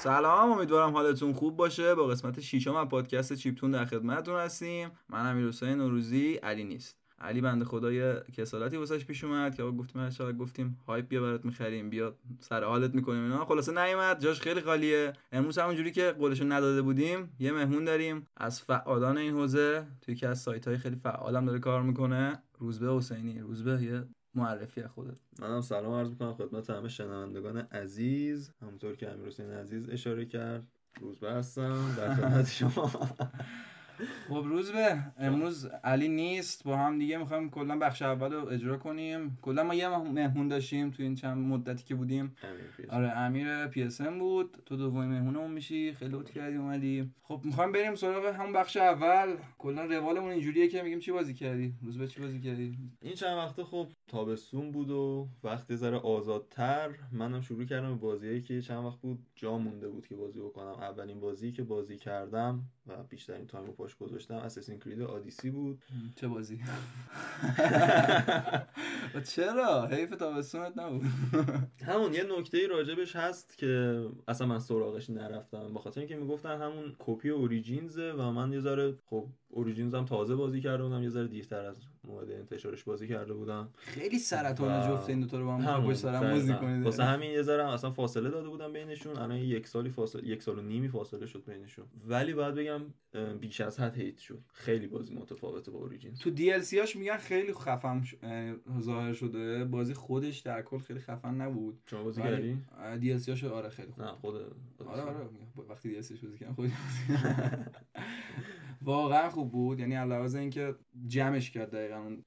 سلام امیدوارم حالتون خوب باشه. با قسمت ششم از پادکست چیپتون در خدمتتون هستیم. من امیر حسین نوروزی علی نیست. علی بنده خدای کسالتی واسش پیش اومد که گفتیم هر گفتیم هایپ بیا برات می‌خریم بیا سر حالت می‌کنیم اینا. خلاصه نیومد جاش خیلی خالیه. امروز همونجوری که قولشو نداده بودیم یه مهمون داریم. از فعالان این حوزه توی که از سایت های خیلی فعالم داره کار می‌کنه. روزبه حسینی. روزبه یه معرفی خودت. منم سلام عرض می‌کنم خدمت همه شنوندگان عزیز. همونطور که امیر حسین عزیز اشاره کرد روزبه هستم. در خدمت شما. خب روزبه. امروز علی نیست. با هم دیگه می‌خوایم کلا بخش اول رو اجرا کنیم. کلا ما یه مهمون داشتیم تو این چند مدتی که بودیم. آره امیر PSM بود. تو دومین مهمونمون میشی. خیلی لطف کردی اومدی. خب می‌خوایم بریم سراغ همون بخش اول. کلا روالمون اینجوریه که میگیم چی بازی کردی؟ روزبه چی بازی کردی؟ این چند وقته خب تابستون بود و وقتی ذره آزادتر. منم شروع کردم به بازیایی که چند وقت بود جا مونده بود که بازی بکنم. اولین بازی که بازی کردم و بیشترین time رو پاش گذاشتم. Assassin's Creed Odyssey بود. چه بازی؟ چرا؟ حیف تابستونت نبود. همون یه نکته راجبش هست که اصلا من سراغش نرفتم. با خاطر اینکه می‌گفتن همون کپی Origins ه و من یه ذره خب Origins هم تازه بازی کرده بودم یه ذره دیرتر از موعد انتشارش بازی کرده بودم. خیلی سرطان جفت این دو تا رو با هم پشت سرم بازی کنید. واسه همین یه ذره اصلا فاصله داده بودم بینشون. الان یک سالی فاصله یک سال و نیمی فاصله شد بینشون. ولی باید بگم بیش از حد hate شد. خیلی بازی متفاوته با Origin تو DLC هاش میگن خیلی خفن ش... ظاهر شده. بازی خودش در کل خیلی خفن نبود. شما بازی کردی؟ DLC هاش آره خیلی خوب. نه خود آره آره وقتی DLC بازی کردم خودش واقعا خوب بود. یعنی علاوه اینکه جمعش کرد دقیقا اون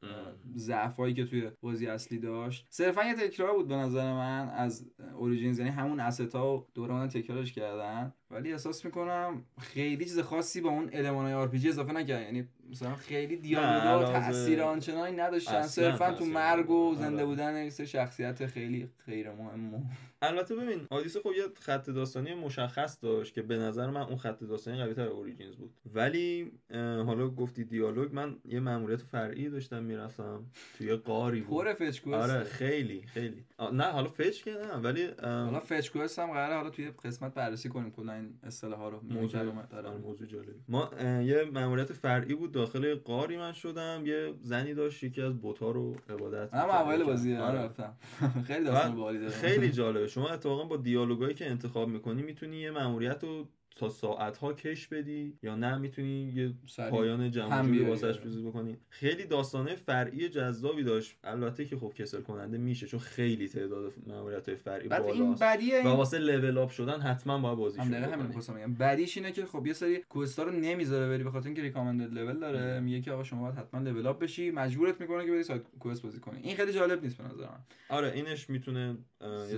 ضعفایی که توی بازی اصلی داشت. صرفا یه تکرار بود به نظر من از Origins یعنی همون استا و دوران تکرارش کردن. ولی احساس می‌کنم خیلی چیز خاصی با اون المانای RPG اضافه نکرد یعنی مثلا خیلی دیالوگا و تاثیر آنچنانی نداشتن صرفا تو مرگ و زنده بودن سه شخصیت خیلی غیر مهم البته ببین آدیسه خب یه خط داستانی مشخص داشت که به نظر من اون خط داستانی قوی تر اوریجینز بود. ولی حالا گفتی دیالوگ من یه ماموریت فرعی داشتم می‌رفتم توی قاری بود. پر فچ آره خیلی خیلی. نه حالا فچ که نه ولی حالا فچ هم قراره حالا توی قسمت بررسی کنیم کلا این اصطلاح ها رو. موضوع آره موضوع جالبی. ما یه ماموریت فرعی بود داخل قاری من شدم یه زنی داشت یکی از بوتا رو عبادت من اول بازی آره. رفتم. خیلی داستان باحالی داره خیلی جالبه. شما اتفاقا با دیالوگایی که انتخاب می‌کنی می‌تونی یه ماموریت رو تا ساعت ها کش بدی یا نه می‌تونی یه پایان جمعی واسش چیزی بکنی؟ خیلی داستانه فرعی جذابی داشت. البته که خب کسل کننده میشه چون خیلی تعداد ماموریت های فرعی بالاست. و واسه لول اپ شدن حتما باید بازی شد همین خواستم بگم. بعدیش اینه که خب یه سری کوستا رو نمی‌ذاره بری بخاطر اینکه ریکامندد لول داره. میگه که آقا شما باید حتما لول اپ بشی. مجبورت می‌کنه که بری سایت کوست بازی کنی. این خیلی جالب نیست به نظر من. آره اینش می‌تونه یه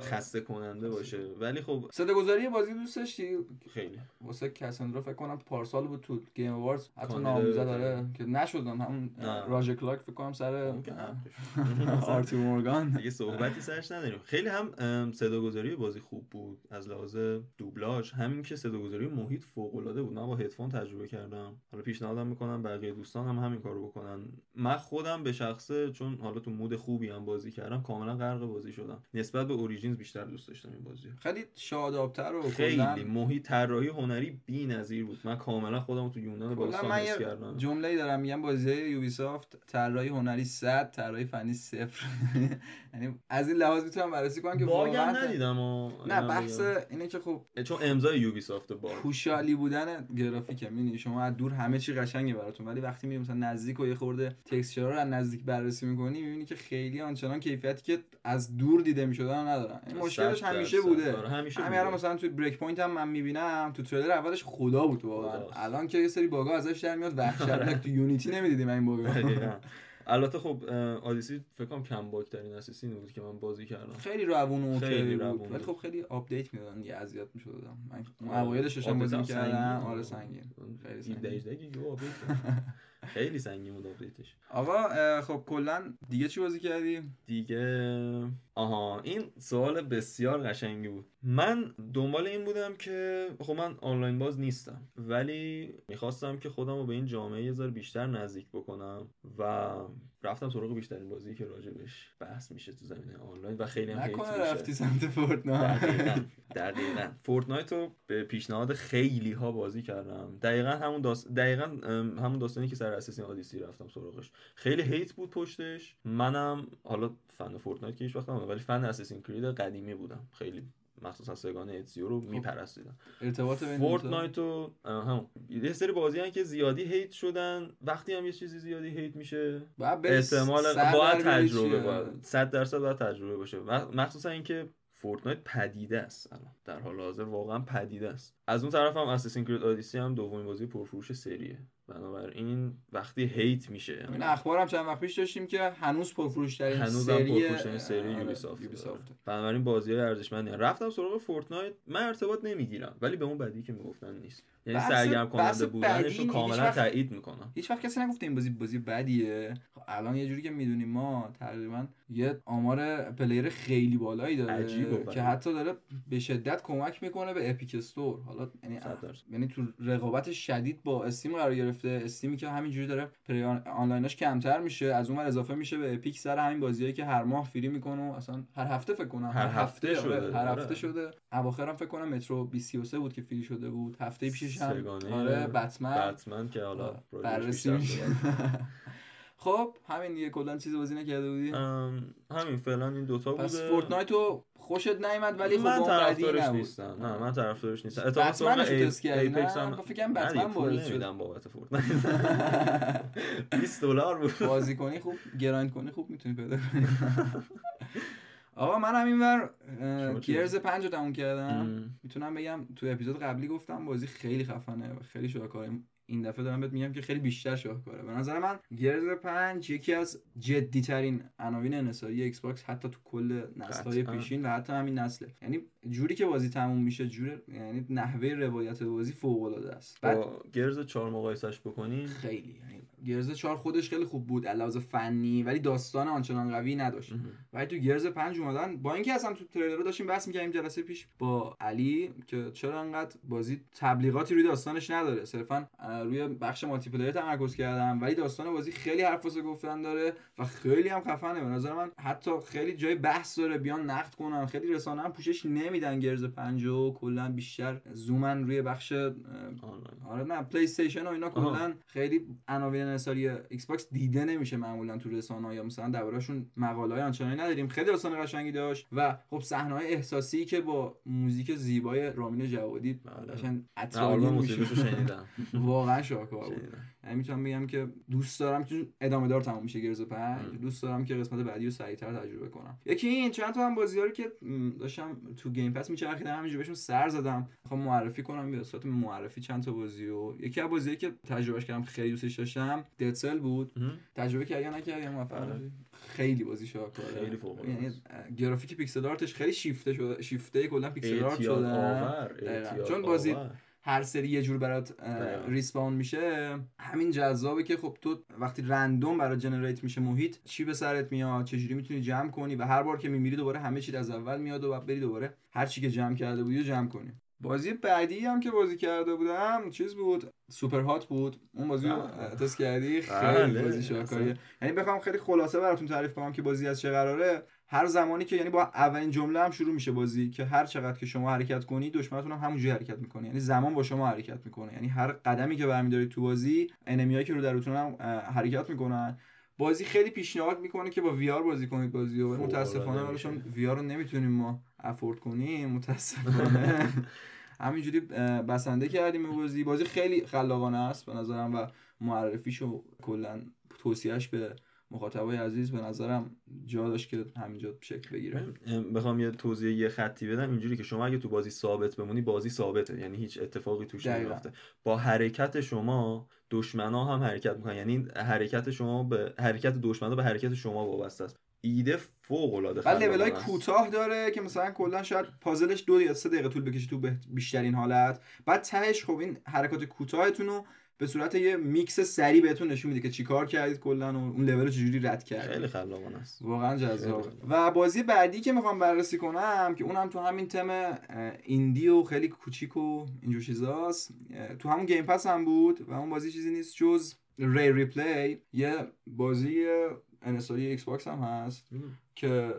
خسته کننده باشه. ولی خب صدا گذاری بازی دوست داشتی؟ خیلی. واسه کسندرا فکر کنم پارسال بود تو گیم اواردز حتی نامزد داره که نشدن همون راج کلاک فکر کنم سر آرتی مورگان. دیگه صحبتی سرش نداریم. خیلی هم صداگذاری بازی خوب بود. از لحاظ دوبلاژ همین که صداگذاری محیط فوق العاده بود. من با هدفون تجربه کردم. حالا پیشنهادم می‌کنم بقیه دوستان هم همین کارو بکنن. من خودم به شخصه چون حالا تو mood خوبی هم بازی کردم کاملا غرق بازی شدم. نسبت به Origins بیشتر دوست داشتم این بازی خیلی شادابتر و خیلی محیط طراحی هنری بی‌نظیر بود. من کاملا خودم تو یونان باستان حس کردم. جمله‌ای دارم. میگم بازی Ubisoft طراحی هنری 100 طراحی فنی صفر. یعنی از این لحاظ می‌تونم بررسی کنم که واقعا ندیدم نه بحث اینه که خب چون امضای Ubisoft با خوشحالی بودن گرافیک می‌بینی شما از دور همه چی قشنگه براتون. ولی وقتی میری مثلا نزدیک و یه خورده texture رو از نزدیک بررسی می‌کنی می‌بینی که خیلی آنچنان کیفیتی که از دور دیده می‌شدن ندارن. این مشکلش همیشه بوده. آره، همیشه مثلا تو Breakpoint هم من می‌بینم تو تریلر اولش خدا بود واقعا. الان که یه سری باگا ازش در میاد وحشتناک تو Unity نمی‌دیدیم این باگا. البته خب آدیسی فکر کنم کم باگ ترین Assassin بود که من بازی کردم. خیلی روون و خیلی روون ولی خب خیلی آپدیت می‌دادن یه اذیت می‌شدم. من اوایلش داشتم بازی می‌کردم. آره سنگین. خیلی سنگین. خیلی سنگین بود آپدیتش آقا خب کلا دیگه چی بازی کردی؟ دیگه آها این سوال بسیار قشنگی بود. من دنبال این بودم که خب من آنلاین باز نیستم ولی می‌خواستم که خودم رو به این جامعه یه ذره بیشتر نزدیک بکنم و رفتم سراغ بیشترین بازی که راجبش بحث میشه تو زمینه آنلاین و خیلی هم نکنه رفتی سمت Fortnite. دقیقاً دقیقاً. Fortnite رو به پیشنهاد خیلی ها بازی کردم. دقیقا همون داست... دقیقا همون داستانی که سر Assassin Odyssey رفتم سراغش. خیلی hate بود پشتش. منم حالا fan Fortnite که هیچ وقت ولی fan Assassin's Creed قدیمی بودم. خیلی مخصوصا سگانه Ezio رو خب. میپرستیدم ارتباط بین Fortnite و هم یه سری بازی که زیادی hate شدن وقتی هم یه چیزی زیادی hate میشه احتمال باید تجربه باید. 100 درصد باید تجربه باشه. مخصوصا اینکه Fortnite پدیده است الان. در حال حاضر واقعا پدیده است. از اون طرف هم Assassin's Creed Odyssey هم دومین بازی پرفروش سریه. بنابراین وقتی hate میشه. این اخبار هم چند وقت پیش داشتیم که هنوز پرفروش ترین هنوز سری پرفروش سری Ubisoft بنابراین بازی های ارزشمندی. رفتم سراغ Fortnite من ارتباط نمی‌گیرم ولی به اون بدی که می‌گفتن نیست. یعنی سرگرم کننده بودنش رو کاملا تایید می‌کنم. هیچ وقت کسی نگفته این بازی بازی بدیه. خب الان یه جوری که می‌دونیم ما تقریبا یه آمار player خیلی بالایی داره که حتی داره به شدت کمک می‌کنه به Epic Store حالا یعنی یعنی تو رقابت شدید با Steam قرار گرفته. Steam ی که همینجوری داره player آنلاینش کمتر میشه از اون اضافه میشه به Epic سر همین بازیایی که هر ماه free می‌کنه اصلا هر هفته فکر کنم. هر هفته, هفته شده. هر هفته آره. شده. اواخر هم فکر کنم مترو 23 بود که free شده بود. هفته پیشش هم. آره بتمن. بتمن که حالا بررسی خب همین دیگه کلا چیزی بازی نکرده بودی؟ همین فعلا این دوتا بوده. پس Fortnite رو خوشت نیومد ولی خب من طرفدارش نیستم. نه من طرفدارش نیستم. اتفاقا رو تست کردی نه؟ فکر بتمن وارد شد بابت Fortnite. 20 دلار بود. بازی کنی خوب grind کنی خوب می‌تونی پیدا کنی. آقا من هم اینور Gears پنج رو تموم کردم. می‌تونم بگم تو اپیزود قبلی گفتم بازی خیلی خفنه و خیلی شاهکاره این دفعه دارم بهت میگم که خیلی بیشتر شاهکاره به نظر من Gears 5 یکی از جدی ترین عناوین انحصاری Xbox حتی تو کل نسل‌های پیشین و حتی همین نسله. یعنی جوری که بازی تموم میشه جور یعنی نحوه روایت بازی فوق العاده است. بعد Gears 4 مقایسش بکنی خیلی یعنی Gears 4 خودش خیلی خوب بود علاوه فنی ولی داستان آنچنان قوی نداشت. ولی تو Gears 5 اومدن با اینکه اصلا تو تریلر داشتیم بحث می‌کردیم جلسه پیش با علی که چرا انقدر بازی تبلیغاتی روی داستانش نداره. صرفا روی بخش multiplayer تمرکز کردم ولی داستان بازی خیلی حرف واسه گفتن داره و خیلی هم خفنه. به نظر من حتی خیلی جای بحث داره بیان نقد کنن خیلی رسانه هم پوشش نمیدن Gears 5 و کلا بیشتر زومن روی بخش آره نه PlayStation و اینا کلا خیلی عناوین انحصاری Xbox دیده نمیشه معمولا تو رسانه یا مثلا دربارهشون مقاله های آنچنانی نداریم. خیلی داستان قشنگی داشت و خب صحنه های احساسی که با موزیک زیبای رامین جوادی بله. قشنگ شنیدم. واقعا شاکار بود. می‌تونم بگم که دوست دارم چون ادامه دار تموم میشه گرز 5 دوست دارم که قسمت بعدی رو سریعتر تجربه کنم. یکی این چند تا هم بازیاری که داشتم تو گیم پس میچرخیدم همینجوری بهشون سر زدم. می‌خوام معرفی کنم به صورت معرفی چند تا بازی و یکی از بازیایی که تجربهش کردم خیلی دوستش داشتم ددسل بود. تجربه کردی یا نکردی موفق آره. خیلی بازی شاهکاره خیلی فوق یعنی گرافیک pixel art ش خیلی شیفته شده شیفته کلا pixel art شده. چون بازی هر سری یه جور برات respawn میشه. همین جذابه که خب تو وقتی random برات generate میشه محیط چی به سرت میاد؟ چجوری می‌تونی جمع کنی؟ و هر بار که میمیری دوباره همه چی از اول میاد و بعد بری دوباره هر چی که جمع کرده بودی جمع کنی. بازی بعدی هم که بازی کرده بودم چیز بود؟ Superhot بود. اون بازی رو تست کردی؟ خیلی بله، بازی شاکاریه. یعنی بخوام خیلی خلاصه براتون تعریف کنم که بازی از چه قراره. هر زمانی که یعنی با اولین جمله هم شروع میشه بازی که هر چقدر که شما حرکت کنی دشمنتون هم همونجوری حرکت می‌کنه. یعنی زمان با شما حرکت می‌کنه. یعنی هر قدمی که برمیدارید تو بازی انمیایی که رو درتون هم حرکت می‌کنن. بازی خیلی پیشنهاد می‌کنه که با وی آر بازی کنید بازی رو متاسفانه حالا چون وی آر رو نمی‌تونیم ما افورد کنیم متاسفانه. همینجوری بسنده کردیم بازی. بازی خیلی خلاقانه است به نظرم و معرفیشو کلا توصیهش به مخاطبای عزیز به نظرم جا داشت که همینجا شکل بگیره. بخوام یه توضیح یه خطی بدم. اینجوری که شما اگه تو بازی ثابت بمونی بازی ثابته. یعنی هیچ اتفاقی توش نمیفته با حرکت شما دشمنا هم حرکت می‌کنن. یعنی حرکت شما به حرکت دشمنا به حرکت شما وابسته است. ایده فوق العاده ولی لول های کوتاه داره که مثلا کلا شاید پازلش دو یا سه دقیقه طول بکشه تو بیشترین حالت. بعد تهش خب این حرکات کوتاهتون رو به صورت یه میکس سری بهتون نشون میده که چیکار کردید کلا و اون لول رو چجوری رد کردید. خیلی خلاقانه است. واقعا جذاب. و بازی بعدی که می‌خوام بررسی کنم که اونم تو همین تم indie و خیلی کوچیک و اینجور چیزاست تو همون Game Pass هم بود و اون بازی چیزی نیست جز ری ریپلی یه بازی انحصاری Xbox هم هست که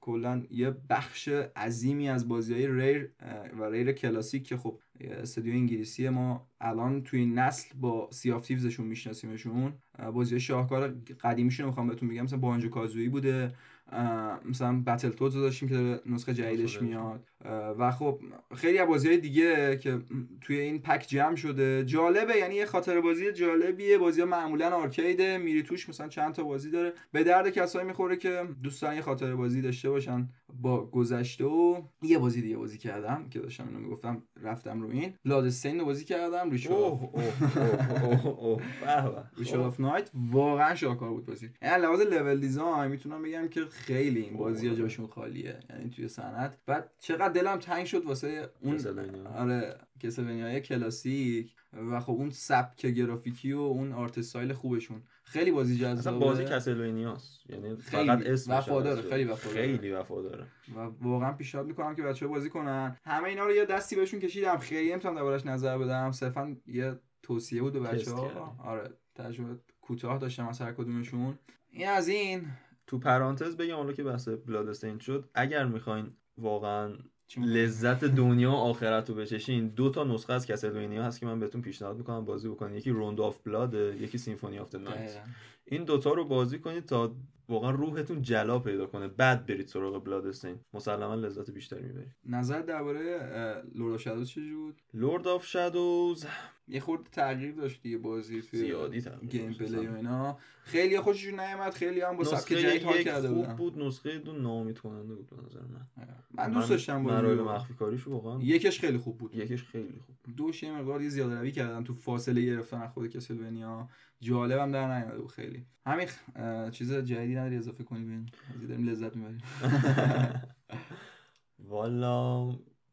کلا یه بخش عظیمی از بازی های Rare و Rare کلاسیک که خب استودیو انگلیسی ما الان توی نسل با Sea of Thieves شون میشناسیمشون. بازی شاهکار قدیمیشون می‌خوام بهتون بگم. مثلا Banjo-Kazooie بوده. مثلا Battletoads داشتیم که نسخه جدیدش میاد. و خب خیلی از بازی های دیگه که توی این pack جمع شده. جالبه یعنی یه خاطر بازی جالبیه. بازی ها معمولا آرکیده میری توش مثلا چند تا بازی داره. به درد کسایی می‌خوره که دوستان یه خاطر بازی داشته باشن. با گذشته و یه بازی دیگه بازی کردم که داشتم اینو می‌گفتم رفتم رو این. Bloodstained رو بازی کردم Ritual of the Night واقعا شاکار بود بازی. یعنی لحاظ level design می‌تونم بگم که خیلی این بازی ها جاشون خالیه یعنی توی صنعت. بعد چقدر دلم تنگ شد واسه اون آره Castlevania ی کلاسیک. و خب اون سبک گرافیکی و اون art style خوبشون. خیلی بازی جذابه. بازی Castlevania ست یعنی فقط اسمش وفاداره خیلی وفاداره. خیلی وفاداره. و واقعا پیشنهاد می‌کنم که بچه‌ها بازی کنن. همه اینا رو یه دستی بهشون کشیدم. خیلی نمی‌تونم دربارش نظر بدم. صرفا یه توصیه بود به بچه‌ها. آره تجربه کوتاه داشتم از هر کدومشون. این از این. تو پرانتز بگم حالا که بحث Bloodstained شد. اگر می‌خواین واقعا لذت دنیا و آخرت رو بچشین. دو تا نسخه از Castlevania هست که من بهتون پیشنهاد می‌کنم بازی بکنید. یکی Rondo of Blood یکی Symphony of the Night این دوتا رو بازی کنید تا واقعا روحتون جلا پیدا کنه. بعد برید سراغ Bloodstained مسلما لذت بیشتری می‌برید. نظر درباره Lords of Shadow چه بود؟ Lords of Shadow یه خورده تغییر داشت دیگه بازی توی زیادی gameplay و اینا. خیلی خوششون نیومد. خیلی هم با سبک جدید حال کرده بودن. بود نسخه دو ناامید کننده بود به نظر من. من دوست داشتم بازی مراحل مخفی کاریش واقعا یکش خیلی خوب بود. یکش خیلی خوب بود. دوش یه مقدار زیاده روی کردن تو فاصله گرفتن خود Castlevania. جالبم در نیومده بود خیلی. همین چیز جدیدی نداری اضافه کنی ببین داریم لذت می‌بریم. والا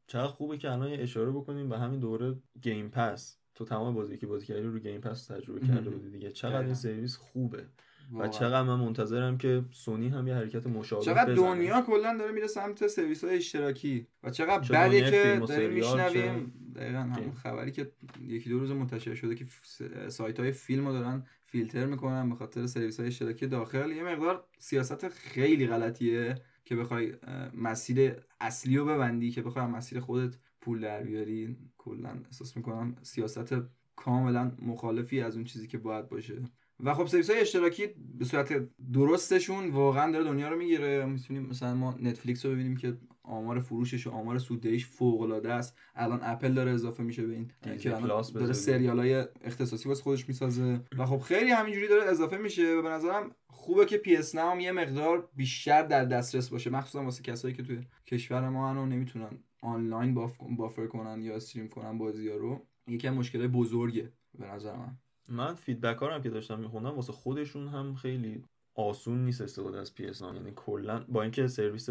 چقدر خوبه که الان اشاره بکنیم به همین دوره گیم پس. تو تمام بازی که بازی کردی رو گیم پس تجربه کرده بودی دیگه. چقدر این سرویس خوبه. و چقدر من منتظرم که سونی هم یه حرکت مشابه چقدر دنیا کلا داره میره سمت سرویس های اشتراکی. و چقدر بده که داریم میشنویم. دقیقا همون خبری که یکی دو روز منتشر شده که سایت های فیلم رو دارن فیلتر می‌کنن به خاطر سرویس های اشتراکی داخل. یه مقدار سیاست خیلی غلطیه که بخوای مسیر اصلی رو ببندی که بخوای مسیر خودت پول در بیاری. کلا احساس می‌کنم سیاست کاملا مخالفی از اون چیزی که باید باشه. و خب سرویس های اشتراکی به صورت درستشون واقعا داره دنیا رو می‌گیره. می‌تونیم مثلا ما نتفلیکس رو ببینیم که آمار فروشش و آمار سوددهیش فوق العاده است. الان اپل داره اضافه میشه به این. که داره سریال های اختصاصی واسه خودش می‌سازه. و خب خیلی همینجوری داره اضافه میشه و به نظرم خوبه که PS هم یه مقدار بیشتر در دسترس باشه مخصوصا واسه کسایی که توی کشور ما هنو نمی‌تونن آنلاین buff... buffer کنن یا stream کنن بازی ها رو. یکی مشکل بزرگه به نظر من. من feedback هم که داشتم میخوندم واسه خودشون هم خیلی آسون نیست استفاده از PS یعنی کلا با اینکه سرویس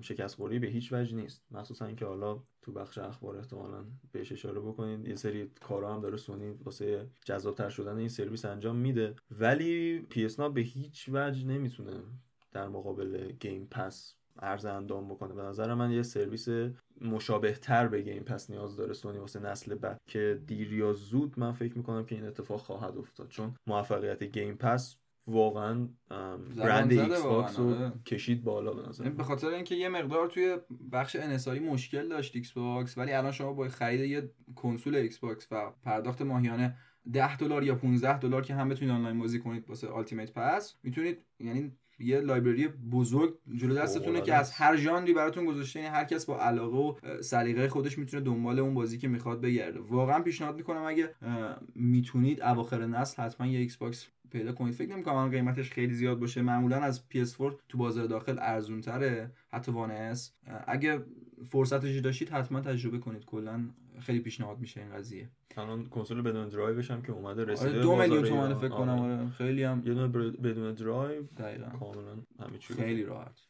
شکست خوری به هیچ وجه نیست. مخصوصا اینکه حالا تو بخش اخبار احتمالا بهش اشاره بکنید. یه سری کارا هم داره سونی واسه جذابتر شدن این سرویس انجام میده. ولی PS به هیچ وجه نمی‌تونه در مقابل Game Pass عرض اندام بکنه. به نظر من یه سرویس مشابه تر به Game Pass نیاز داره سونی واسه نسل بعد. که دیر یا زود من فکر می‌کنم که این اتفاق خواهد افتاد. چون موفقیت Game Pass واقعا برند Xbox رو آره. کشید بالا به نظر به خاطر اینکه یه مقدار توی بخش انحصاری مشکل داشت Xbox ولی الان شما با خرید یه کنسول Xbox و پرداخت ماهیانه 10 دلار یا 15 دلار که هم بتونید آنلاین بازی کنید واسه Ultimate Pass می‌تونید یعنی یه library بزرگ جلو دستتونه که از هر ژانری براتون گذاشته یعنی هر کس با علاقه و سلیقه خودش می‌تونه دنبال اون بازی که می‌خواد بگرده. واقعا پیشنهاد می‌کنم اگه می‌تونید اواخر نسل حتما یه Xbox پیدا کنید. فکر نمی‌کنم قیمتش خیلی زیاد باشه. معمولا از PS4 تو بازار داخل ارزون تره حتی One S. اگه فرصتش داشتید حتما تجربه کنید. کلا خیلی پیشنهاد میشه این قضیه. الان کنسول بدون درایوش هم که اومده رسیده. آره دو میلیون تومن فکر کنم آره. خیلی هم یه دونه بدون درایو کاملا همه چی خیلی راحت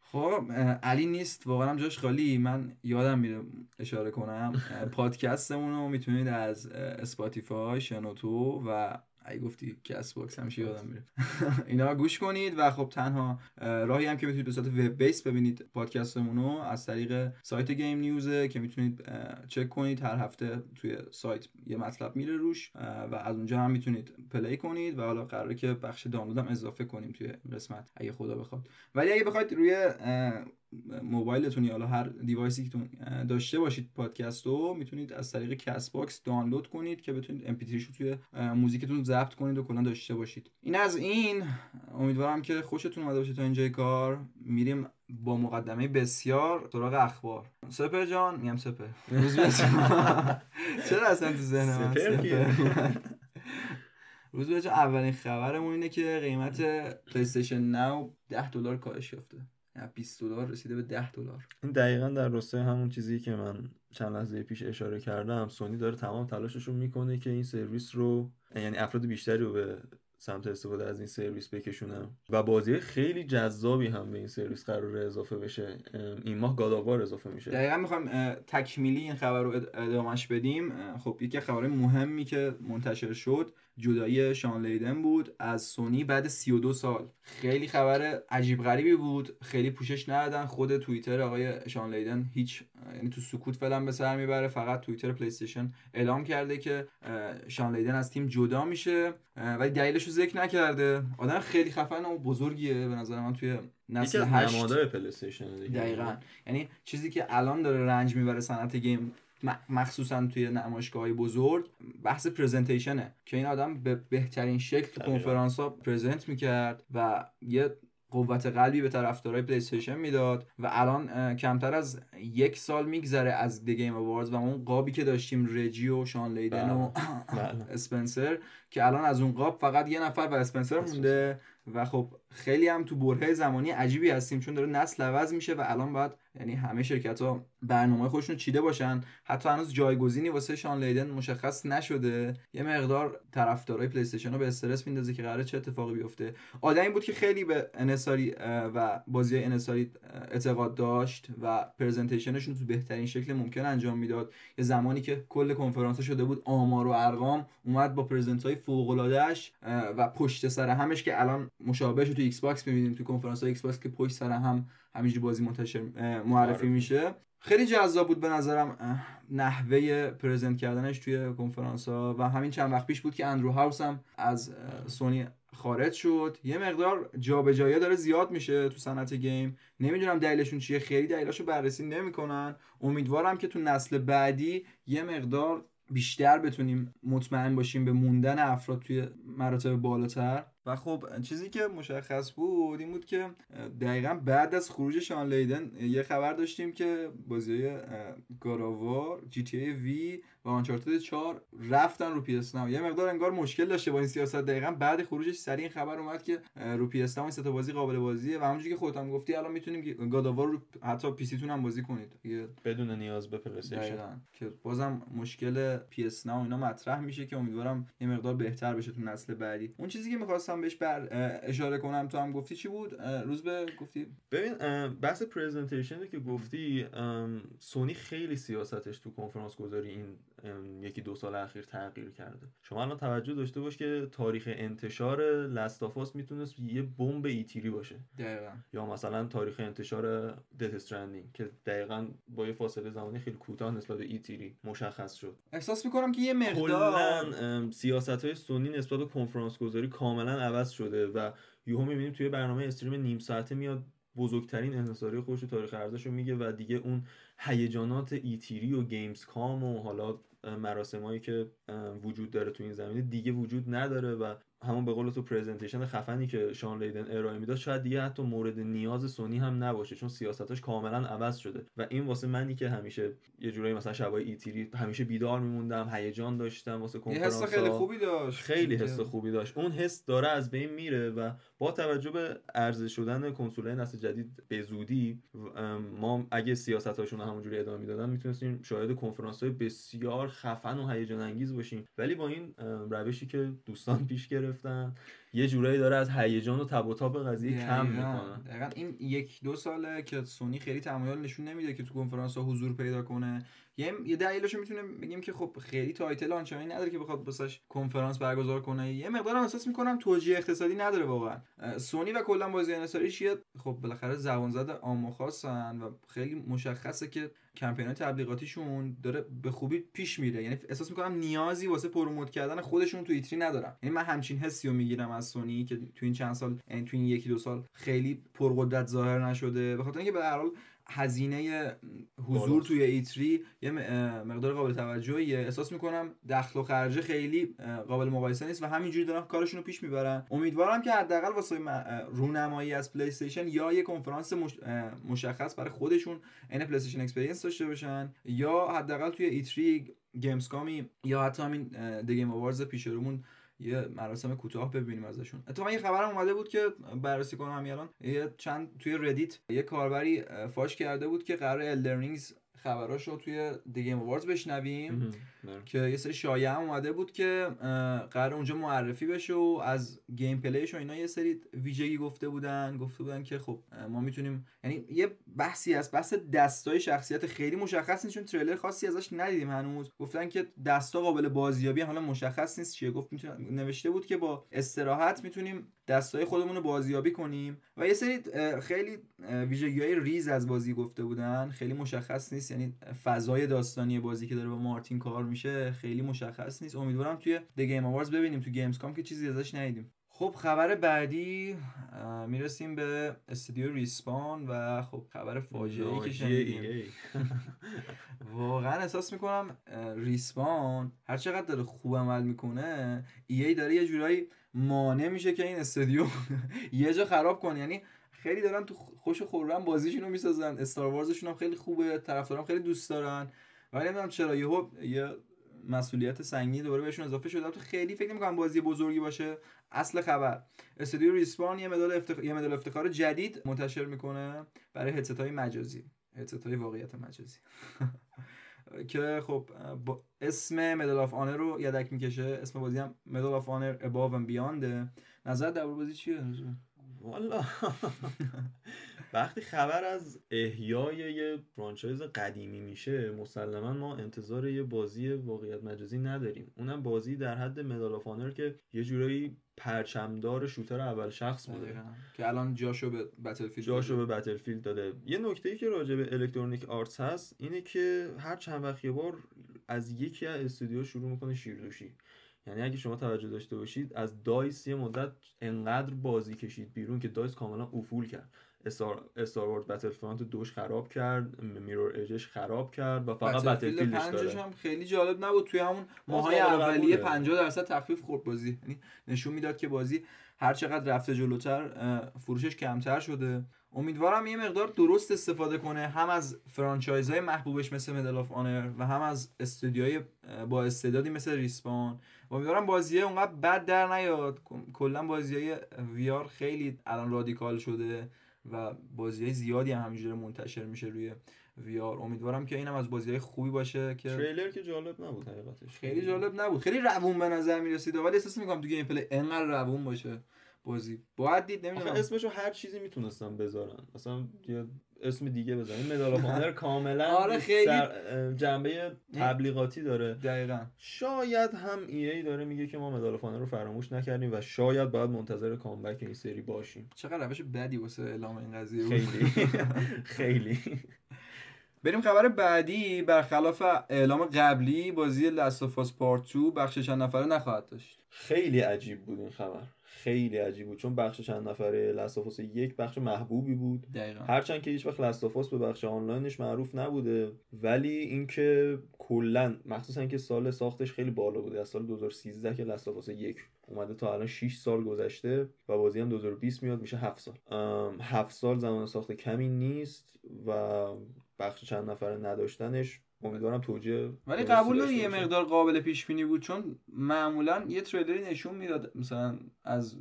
خب علی نیست واقعا هم جاش خالی. من یادم میره اشاره کنم پادکستمون رو می‌تونید از اسپاتیفای شنوتو و ای گفتی کس باکس همیشه یادم میره. اینا گوش کنید و خب تنها راهی هم که می‌تونید به صورت web base ببینید پادکستمون رو از طریق سایت گیم نیوزه که می‌تونید چک کنید. هر هفته توی سایت یه مطلب میره روش و از اونجا هم می‌تونید play کنید و حالا قراره که بخش دانلود هم اضافه کنیم توی قسمت اگه خدا بخواد. ولی اگه بخواید روی موبایلتون یا حالا هر device ی که داشته باشید پادکست رو می‌تونید از طریق Castbox دانلود کنید که بتونید ام رو توی موزیکتون ضبط کنید و کلا داشته باشید. این از این. امیدوارم که خوشتون اومده باشه تا اینجای کار. میریم با مقدمه بسیار سراغ اخبار. سپر جان میگم سپر. چرا اصلا تو من روز اولین خبرمون اینه که قیمت پلیستیشن ناو 10 دلار کاهش یافته. 20 دلار رسیده به 10 دلار. این دقیقا در راستای همون چیزی که من چند لحظه پیش اشاره کردم سونی داره تمام تلاشش رو می‌کنه که این سرویس رو یعنی افراد بیشتری رو به سمت استفاده از این سرویس بکشونم و بازی خیلی جذابی هم به این سرویس قرار اضافه بشه. این ماه God of War اضافه میشه. دقیقا می‌خوایم تکمیلی این خبر رو ادامهش بدیم. خب یکی خبر مهمی که منتشر شد جدایی شان لیدن بود از سونی بعد 32 سال. خیلی خبر عجیب غریبی بود. خیلی پوشش ندادن. خود توییتر آقای شان لیدن هیچ یعنی تو سکوت فعلا به سر می‌بره. فقط توییتر PlayStation اعلام کرده که شان لیدن از تیم جدا میشه. ولی دلیلش رو ذکر نکرده. آدم خیلی خفن و بزرگیه به نظر من توی نسل هشت. PlayStation دقیقا. یعنی چیزی که الان داره رنج می‌بره صنعت game مخصوصا توی نمایشگاه بزرگ بحث presentation ه که این آدم به بهترین شکل تو کنفرانس ها present می‌کرد و یه قوت قلبی به طرفدارای PlayStation می‌داد و الان کمتر از یک سال میگذره از The Game و اون قابی که داشتیم رجی و شان لیدن و بله. بله. اسپنسر که الان از اون قاب فقط یه نفر و اسپنسر مونده و خب خیلی هم تو برهه زمانی عجیبی هستیم چون داره نسل عوض میشه و الان باید یعنی همه شرکت ها برنامه خودشون چیده باشن. حتی هنوز جایگزینی واسه شان لیدن مشخص نشده. یه مقدار طرفدارای پلی رو به استرس میندازه که قراره چه اتفاقی بیفته. آدمی بود که خیلی به انصاری و بازی انصاری اعتقاد داشت و پرزنتیشنشون تو بهترین شکل ممکن انجام می‌داد. یه زمانی که کل کنفرانس شده بود آمار و ارقام اومد با present های فوق و پشت سر همش که الان مشابهش تو Xbox می‌بینیم. تو کنفرانس های Xbox که پشت سر هم همینجوری بازی منتشر معرفی میشه. خیلی جذاب بود به نظرم نحوه present کردنش توی کنفرانس ها و همین چند وقت پیش بود که Andrew House هم از سونی خارج شد. یه مقدار جابجایی داره زیاد میشه تو صنعت game. نمی‌دونم دلیلشون چیه. خیلی دلیلاشو بررسی نمی‌کنن. امیدوارم که تو نسل بعدی یه مقدار بیشتر بتونیم مطمئن باشیم به موندن افراد توی مراتب بالاتر. و خب چیزی که مشخص بود این بود که دقیقا بعد از خروج Shawn Layden یه خبر داشتیم که بازی God of War GTA V و Uncharted 4 رفتن رو PS یه مقدار انگار مشکل داشته با این سیاست. دقیقا بعد خروجش سریع این خبر اومد که رو PS این سه بازی قابل بازیه و همونجوری که خودت هم گفتی الان می‌تونیم God of War رو حتی PC تون هم بازی کنید. بدون نیاز به پلی که بازم مشکل PS اینا مطرح میشه که امیدوارم یه مقدار بهتر بشه تو نسل بعدی. اون چیزی که می‌خواستم بهش بر اشاره کنم. تو هم گفتی چی بود؟ روز به گفتی؟ ببین بحث presentation که گفتی سونی خیلی سیاستش تو کنفرانس گذاری این یکی دو سال اخیر تغییر کرده. شما الان توجه داشته باش که تاریخ انتشار Last of Us می‌تونست یه بمب E3 باشه. دقیقا. یا مثلا تاریخ انتشار Death Stranding که دقیقا با یه فاصله زمانی خیلی کوتاه نسبت به E3 مشخص شد. احساس می‌کنم که یه مقدار سیاست های سونی نسبت به کنفرانس گذاری کاملا عوض شده و یهو می‌بینیم توی برنامه stream نیم ساعته میاد بزرگترین انحصاری خودش تاریخ عرضه‌ش رو میگه و دیگه اون هیجانات E3 و Gamescom و حالا مراسمایی که وجود داره تو این زمینه دیگه وجود نداره و همون به قول تو presentation خفنی که Shawn Layden ارائه می‌داد شاید دیگه حتی مورد نیاز سونی هم نباشه چون سیاستاش کاملا عوض شده. و این واسه منی که همیشه یه جورایی مثلا شبای ایتیری همیشه بیدار میموندم هیجان داشتم واسه کنفرانس حس خیلی خوبی داشت. خیلی حس خوبی داشت. اون حس داره از بین میره و با توجه به عرضه شدن کنسولای نسل جدید به زودی ما اگه سیاستاشون همونجوری ادامه می‌دادن می‌تونستیم شاهد کنفرانس های بسیار خفن و هیجان انگیز باشیم. ولی با این روشی که دوستان پیش گرفتن یه جورایی داره از هیجان و تب و تاب قضیه کم می‌کنه. دقیقا. این یک دو ساله که سونی خیلی تمایل نشون نمیده که تو کنفرانس ها حضور پیدا کنه. یه یه دلیلشو می‌تونیم بگیم که خب خیلی title آنچنانی نداره که بخواد واسش کنفرانس برگزار کنه. یه مقدار احساس می‌کنم توجیه اقتصادی نداره واقعا. سونی و کلا بازی انحصاریش یه خب بالاخره زبان زد عام و خاصن و خیلی مشخصه که کمپین تبلیغاتیشون داره به خوبی پیش میره. یعنی احساس می‌کنم نیازی واسه promote کردن خودشون تو E3 ندارن یعنی من همچین حسی رو می‌گیرم از سونی که تو این چند سال یعنی تو این یکی دو سال خیلی پرقدرت ظاهر نشده. به خاطر اینکه به هر حال هزینه حضور توی E3 یه مقدار قابل توجهیه. احساس می‌کنم دخل و خرج خیلی قابل مقایسه نیست و همینجوری دارن کارشون رو پیش می‌برن. امیدوارم که حداقل واسه رونمایی از PlayStation یا یه کنفرانس مشخص برای خودشون این PlayStation Experience داشته باشن یا حداقل توی E3 Gamescom ی یا حتی همین The Game Awards پیش رومون یه مراسم کوتاه ببینیم ازشون. اتفاقا یه خبرم اومده بود که بررسی کنم الان. یه چند توی Reddit یه کاربری فاش کرده بود که قراره Elden Ring خبراش رو توی The Game Awards بشنویم که یه سری شایعه هم اومده بود که قراره اونجا معرفی بشه و از gameplay ش و اینا یه سری ویژگی گفته بودن. گفته بودن که خب ما می‌تونیم یعنی یه بحثی از بحث دستای شخصیت خیلی مشخص نیست چون تریلر خاصی ازش ندیدیم هنوز. گفتن که دستا قابل بازیابیه حالا مشخص نیست چیه. گفت نوشته بود که با استراحت می‌تونیم دستای خودمون رو بازیابی کنیم. و یه سری خیلی ویژگی های ریز از بازی گفته بودن. خیلی مشخص نیست یعنی فضای داستانی بازی که داره با مارتین کار میشه خیلی مشخص نیست. امیدوارم توی The Game Awards ببینیم. تو Gamescom که چیزی ازش ندیدیم. خب خبر بعدی می‌رسیم به استودیو Respawn و خب خبر فاجعه ای که شنیدیم واقعا احساس می‌کنم ریسپان هر چقدر داره خوب عمل می‌کنه ای ای داره یه جورایی مانع میشه که این استودیو یه جا خراب کنه. یعنی خیلی دارن تو خوش خورم بازیشون رو می‌سازن. استار وارزشون هم خیلی خوبه طرفدارام خیلی دوست دارن. ولی نمی‌دونم چرا یهو یه مسئولیت سنگینی دوباره بهشون اضافه شده. تو خیلی فکر نمی‌کنم بازی بزرگی باشه. اصل خبر. استودیو ریسپان یه مدال افتخ... یه مدال افتخار جدید منتشر می‌کنه برای هدست های مجازی. هدست های واقعیت مجازی. که خب با اسم Medal of Honor رو یدک می‌کشه. اسم بازی هم Medal of Honor: Above and Beyond نظرت در بازی چیه؟ والا. وقتی خبر از احیای یه franchise قدیمی میشه مسلما ما انتظار یه بازی واقعیت مجازی نداریم. اونم بازی در حد Medal of Honor که یه جورایی پرچمدار shooter اول شخص بوده. که الان جاشو به Battlefield جاشو به Battlefield داده. یه نکته ای که راجع به Electronic Arts هست اینه که هر چند وقت یه بار از یکی از استودیو شروع می‌کنه شیردوشی. یعنی اگه شما توجه داشته باشید از DICE یه مدت انقدر بازی کشید بیرون که DICE کاملا افول کرد. Star Star Wars Battlefront دوش خراب کرد Mirror's Edge ش خراب کرد و فقط Battlefield ش داره هم خیلی جالب نبود. توی همون ماهای اولیه 50 درصد تخفیف خورد بازی. یعنی نشون می‌داد که بازی هر چقدر رفته جلوتر فروشش کمتر شده. امیدوارم یه مقدار درست استفاده کنه. هم از franchise های محبوبش مثل Medal of Honor و هم از استودیوهای با استعدادی مثل Respawn امیدوارم بازیه اونقدر بد در نیاد. کلا بازی های VR خیلی الان رادیکال شده. و بازی های زیادی هم همینجوری منتشر میشه روی VR امیدوارم که اینم از بازی های خوبی باشه که تریلر که جالب نبود حقیقتش. خیلی جالب نبود. خیلی روون به نظر می‌رسید. ولی احساس می‌کنم تو gameplay انقدر روون باشه بازی. باید دید نمی‌دونم. اسمشو هر چیزی می‌تونستم بذارن. مثلا یه اسم دیگه بزنن Medal of Honor کاملا آره خیلی جنبه تبلیغاتی داره. دقیقا. شاید هم EA داره میگه که ما Medal of Honor رو فراموش نکردیم و شاید باید منتظر comeback این سری باشیم. چقدر روش بدی واسه اعلام این قضیه خیلی. خیلی. بریم خبر بعدی. برخلاف اعلام قبلی بازی لاست پارت 2 بخش چند نفره نخواهد داشت. خیلی عجیب بود این خبر. خیلی عجیب بود. چون بخش چند نفره لستافاس یک بخش محبوبی بود. دقیقا. هرچند که هیچ وقت لستافاس به بخش آنلاینش معروف نبوده ولی اینکه کلا مخصوصا اینکه سال ساختش خیلی بالا بوده. از سال 2013 که لستافاس یک اومده تا الان 6 سال گذشته و بازی هم 2020 میاد میشه 7 سال. 7 سال زمان ساخت کمی نیست و بخش چند نفره نداشتنش امیدوارم توجیه ولی قبول یه مقدار قابل پیش بینی بود چون معمولا یه تریلری نشون می‌داد مثلا از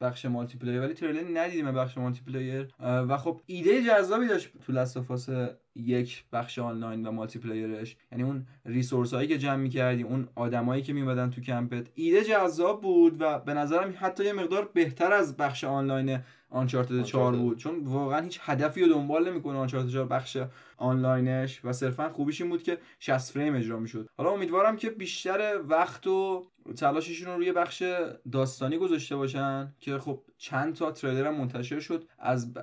بخش multiplayer ولی تریلر ندیدیم بخش multiplayer و خب ایده جذابی داشت تو Last of Us یک بخش آنلاین و multiplayer ش یعنی اون resource هایی که جمع می‌کردی اون آدمایی که میمدن تو کمپت ایده جذاب بود و به نظرم حتی یه مقدار بهتر از بخش آنلاین Uncharted 4 بود. چون واقعا هیچ هدفی رو دنبال نمی‌کنه Uncharted 4 بخش آنلاینش و صرفا خوبیش این بود که 60 فریم اجرا می‌شد. حالا امیدوارم که بیشتر وقت و تلاششون رو روی بخش داستانی گذاشته باشن که خب چند تا تریلر هم منتشر شد. از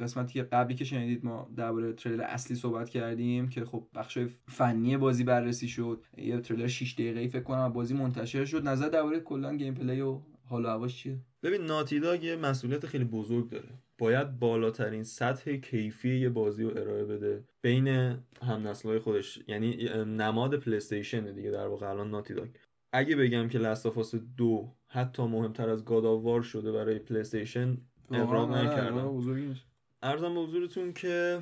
قسمتی قبلی که شنیدید ما درباره تریلر اصلی صحبت کردیم که خب بخش فنی بازی بررسی شد. یه تریلر 6 دقیقه‌ای فکر کنم بازی منتشر شد. نظر درباره کلا gameplay و حالا هواش چیه؟ ببین ناتیداگ یه مسئولیت خیلی بزرگ داره. باید بالاترین سطح کیفی یه بازی رو ارائه بده بین هم نسلهای خودش. یعنی نماد پلیستیشن دیگه در واقع الان ناتیداگ اگه بگم که لستافاس دو حتی مهمتر از گاداوار شده برای پلیستیشن اقراق آره، نکردم. ارزم به حضورتون که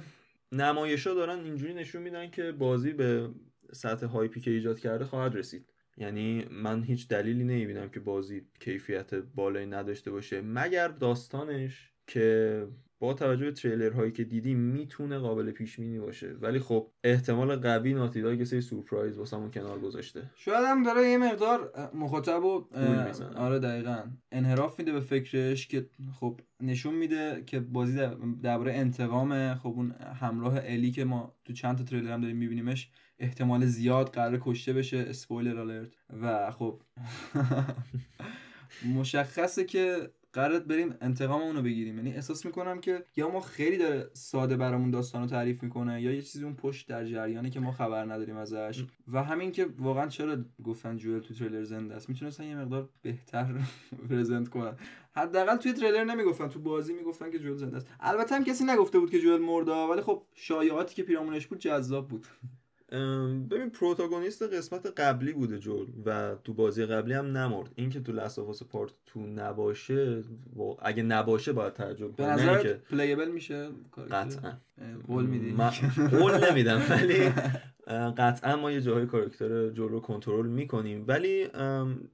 نمایشا دارن اینجوری نشون میدن که بازی به سطح هایپی که ایجاد کرده خواهد رسید. یعنی من هیچ دلیلی نمی‌بینم که بازی کیفیت بالایی نداشته باشه. مگر داستانش که با توجه به تریلر هایی که دیدیم می‌تونه قابل پیش بینی باشه. ولی خب احتمال قوی ناتیدا یه سری سورپرایز واسمون کنار گذاشته. شاید هم داره یه مقدار مخاطب و آره دقیقا. انحراف میده به فکرش که خب نشون میده که بازی درباره انتقام خب اون همراه الی که ما تو چند تا تریلر هم داریم میبینیمش احتمال زیاد قرار کشته بشه. اسپویلر آلرت. و خب مشخصه که قرارت بریم انتقام اونو بگیریم. یعنی احساس می‌کنم که یا ما خیلی داره ساده برامون داستانو تعریف می‌کنه یا یه چیزی اون پشت در جریانه که ما خبر نداریم ازش. و همین که واقعا چرا گفتن جوئل تو تریلر زنده است؟ می‌تونستن یه مقدار بهتر present کنن. حداقل توی تریلر نمی‌گفتن تو بازی می‌گفتن که جوئل زنده است. البته هم کسی نگفته بود که جوئل مرده ولی خب شایعاتی که پیرامونش بود جذاب بود. ببین protagonist قسمت قبلی بوده جوئل و تو بازی قبلی هم نمرد. اینکه تو Last Part Two نباشه و اگه نباشه باید تعجب به نظر که playable میشه؟ قطعا. قول میدی. قول نمیدم ولی قطعا ما یه جاهای کاراکتر جول رو کنترل می‌کنیم. ولی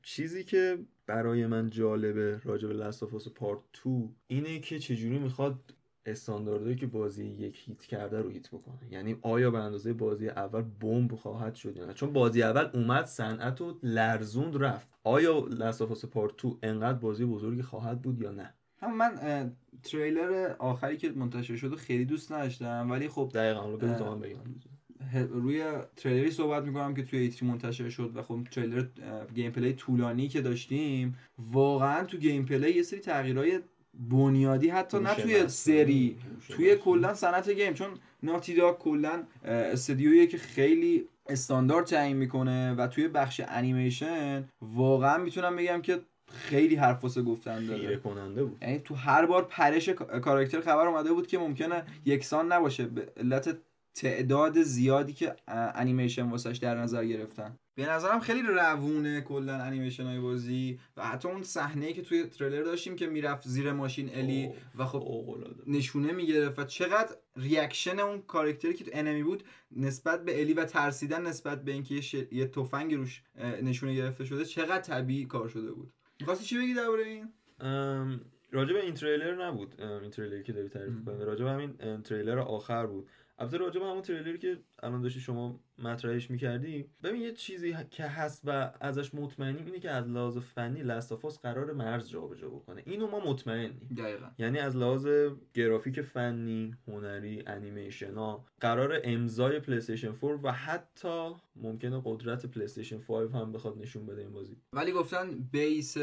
چیزی که برای من جالبه راجع به لاست پارت 2 اینه که چجوری می‌خواد استانداردهایی که بازی یک هیت کرده رو هیت بکنه. یعنی آیا به اندازه بازی اول بمب خواهد شد یا نه؟ چون بازی اول اومد صنعت و لرزوند رفت. آیا لاست پارت 2 انقدر بازی بزرگی خواهد بود یا نه؟ هم من تریلر آخری که منتشر شده خیلی دوست نداشتم ولی خب دقیقاً رو بگم. روی تریلری صحبت می‌کنم که توی E3 منتشر شد و خب تریلر gameplay طولانی که داشتیم واقعا تو gameplay یه سری تغییرهای بنیادی حتی نه توی سری توی کلا صنعت game. چون Naughty Dog کلا استدیویی که خیلی استاندارد تعیین می‌کنه و توی بخش انیمیشن واقعا می‌تونم بگم که خیلی حرف واسه گفتن داره. کننده بود. یعنی تو هر بار پرش کاراکتر خبر اومده بود که ممکنه یکسان نباشه به علت تعداد زیادی که انیمیشن واسش در نظر گرفتن. به نظرم خیلی روونه کلا انیمیشن های بازی و حتی اون صحنه که توی تریلر داشتیم که می‌رفت زیر ماشین الی و خب نشونه می‌گرفت و چقدر reaction اون کارکتری که تو enemy بود نسبت به الی و ترسیدن نسبت به اینکه یه, یه تفنگ روش نشونه گرفته شده چقدر طبیعی کار شده بود. می‌خواستی چی بگی درباره این؟ راجع به این تریلر نبود. این تریلری که داری تعریف کنی راجع به همین تریلر آخر بود. البته راجع به همون تریلری که الان داشتی شما مطرحش می‌کردی. ببین یه چیزی که هست و ازش مطمئنیم اینه که از لحاظ فنی لاستافاس قرار مرز جابجا بکنه. اینو ما مطمئنیم. دقیقا. یعنی از لحاظ گرافیک فنی هنری انیمیشن ها قرار امضای پلیستیشن 4 و حتی ممکنه قدرت PlayStation 5 هم بخواد نشون بده این بازی. ولی گفتن base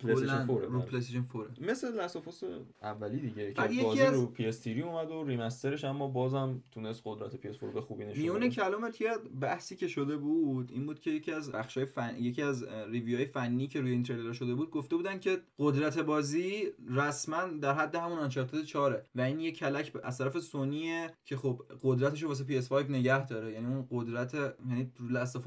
PlayStation 4 رو PlayStation 4 مثل Last of Us اولی دیگه که بازی از... رو PS3 اومد و remaster ش اما بازم تونست قدرت PS4 به خوبی نشون میونه کلامت یه بحثی که شده بود این بود که یکی از بخشای فن... یکی از review های فنی که روی این تریلر شده بود گفته بودن که قدرت بازی رسما در حد همون Uncharted 4 و این یه کلک از طرف سونیه که خب قدرتش رو واسه PS5 نگه داره. یعنی اون قدرت یعنی Last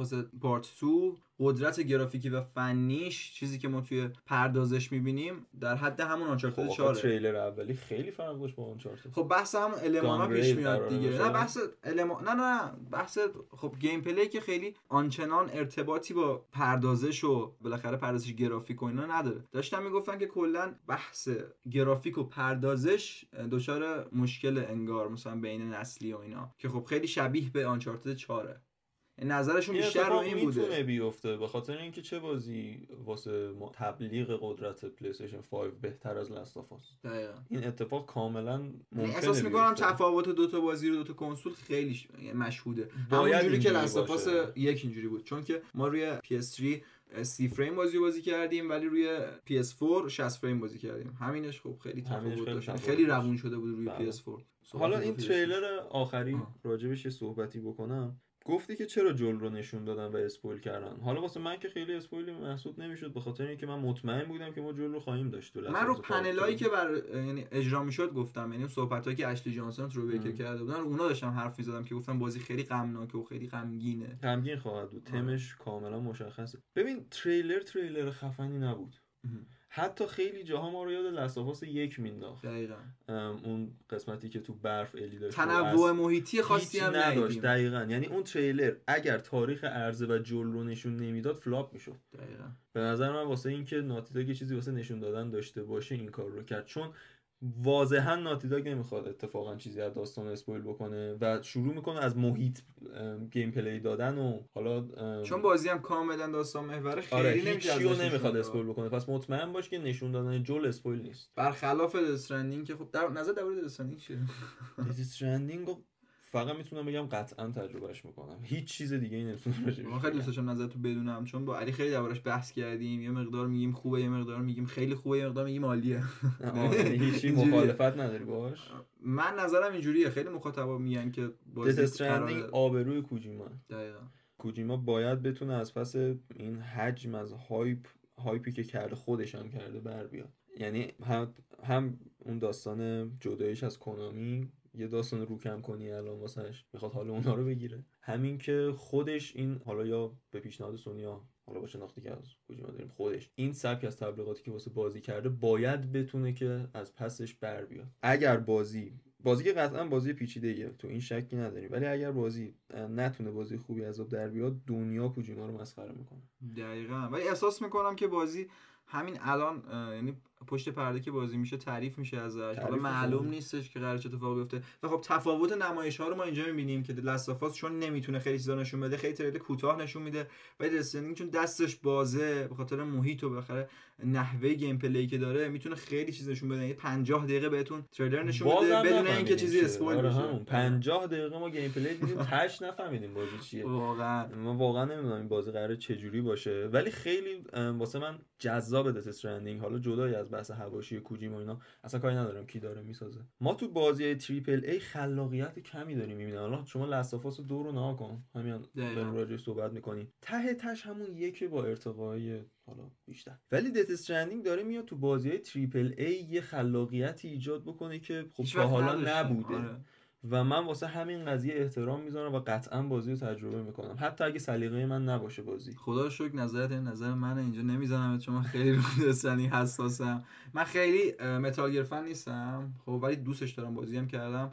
Part 2 قدرت گرافیکی و فنیش چیزی که ما توی پردازش می‌بینیم در حد همون Uncharted خب 4 تریلر اولی خیلی فرق داشت با Uncharted خب بحث همون المانا پیش میاد دیگه. نه بحث الما... نه نه بحث خب gameplay که خیلی آنچنان ارتباطی با پردازش و بالاخره پردازش گرافیک و اینا نداره. داشتم می‌گفتن که کلا بحث گرافیک و پردازش دچار مشکل انگار مثلا بین نسلی و اینا. که خب خیلی شبیه به Uncharted 4 نظرشون بیشتر رو این بوده. می‌تونه بیفته به خاطر اینکه چه بازی واسه تبلیغ قدرت PlayStation 5 بهتر از Last of دقیقاً. این اتفاق کاملا ممکنه احساس می‌کنم تفاوت دو تا بازی رو دو تا کنسول خیلی مشهوده. همونجوری که Last of یک اینجوری بود. چون که ما روی PS3 سی فریم بازی بازی کردیم ولی روی PS4 60 فریم بازی کردیم. همینش خب خیلی تفاوت داشت. خیلی روون شده بود روی بله. PS4 حالا این تریلر آخری راجبش یه صحبتی بکنم. گفتی که چرا جل رو نشون دادن و اسپویل کردن؟ حالا واسه من که خیلی اسپویل محسوب نمی‌شد به خاطر اینکه من مطمئن بودم که ما جل رو خواهیم داشت من رو پنلایی که بر یعنی اجرا می‌شد گفتم یعنی صحبتایی که اشلی جانسون رو بیکر کرده بودن اونا داشتم حرف می‌زدم که گفتم بازی خیلی غمناکه و خیلی غمگینه. غمگین خواهد بود. تمش کاملا مشخصه. ببین تریلر تریلر خفنی نبود. حتی خیلی جاها ما رو یاد لسافاس یک مینداخت. دقیقا. اون قسمتی که تو برف الی داشت. تنوع محیطی خاصی هم نداشت. دقیقا. یعنی اون تریلر اگر تاریخ عرضه و جوئل رو نشون نمی‌داد flop می‌شد. دقیقا. به نظر من واسه اینکه Naughty Dog چیزی واسه نشون دادن داشته باشه این کار رو کرد. چون واضحا Naughty Dog نمی‌خواد اتفاقا چیزی از داستان spoil بکنه و شروع می‌کنه از محیط gameplay دادن و حالا چون بازی هم کاملا داستان محوره خیلی آره نمیشه نمی‌خواد spoil بکنه. پس مطمئن باش که نشون دادن جوئل spoil نیست. برخلاف Death Stranding که خب در نظر درباره Death Stranding چیه؟ Death Stranding فقط می‌تونم بگم قطعا تجربهش می‌کنم. هیچ چیز دیگه ای نمی‌تونم راجع بهش من خیلی دوست داشتم نظرتو بدونم چون با علی خیلی دربارش بحث کردیم. یه مقدار میگیم خوبه یه مقدار میگیم خیلی خوبه یه مقدار میگیم عالیه. یعنی هیچ مخالفت نداری باش من نظرم اینجوریه. خیلی مخاطبا میگن که بازی Stranding آبروی کوجیما. دقیقاً. کوجیما باید بتونه از پس این حجم از هایپ هایپی که کرده خودش هم کرده بر بیاد. یعنی هم, هم اون داستان جدایش از کنامی یه داستان رو کم کنی الان واسش می‌خواد حال اونا رو بگیره. همین که خودش این حالا یا به پیشنهاد سونیا حالا با شناختی که از کجا داریم خودش این سبک از تبلیغاتی که واسه بازی کرده باید بتونه که از پسش بر بیاد. اگر بازی بازی که قطعا بازی پیچیده ایه تو این شکی نداریم ولی اگر بازی نتونه بازی خوبی از در بیاد دنیا کوجیما رو مسخره می‌کنه. دقیقا. ولی احساس می‌کنم که بازی همین الان یعنی پشت پرده که بازی میشه تعریف میشه ازش. حالا معلوم نیستش که قرار چه اتفاقی بیفته. و خب تفاوت نمایش ها رو ما اینجا می‌بینیم که Last of Us چون نمی‌تونه خیلی چیزا نشون بده خیلی تریلر کوتاه نشون میده. و Death Stranding چون دستش بازه به خاطر محیط و بالاخره نحوه gameplay که داره می‌تونه خیلی چیز نشون بده. یعنی 50 دقیقه بهتون تریلر نشون بده بدون اینکه چیزی spoil بشه. 50 دقیقه ما gameplay دیدیم تاش نفهمیدیم بازی چیه. واقعا. ما واقعا نمی‌دونم این بازی قراره چه جوری باشه. ولی خیلی واسه من جذاب Death Stranding حالا جدای از بحث حواشی کوجیما اینا اصلا کاری ندارم کی داره می‌سازه. ما تو بازی triple A خلاقیت کمی داریم می‌بینیم. حالا شما Last of Us دو رو نگا کن. همین داریم راجع صحبت می‌کنیم. ته تش همون یکی با ارتقای حالا بیشتر. ولی Death Stranding داره میاد تو بازی های triple A یه خلاقیتی ایجاد بکنه که خب تا حالا نبوده. آره. و من واسه همین قضیه احترام می‌ذارم و قطعا بازی رو تجربه می‌کنم. حتی اگه سلیقه من نباشه بازی. خدا شکر نظرت این نظر من اینجا نمی‌زنم چون من خیلی رو دستنی حساسم. من خیلی متال گرفن نیستم خب ولی دوستش دارم بازی هم کردم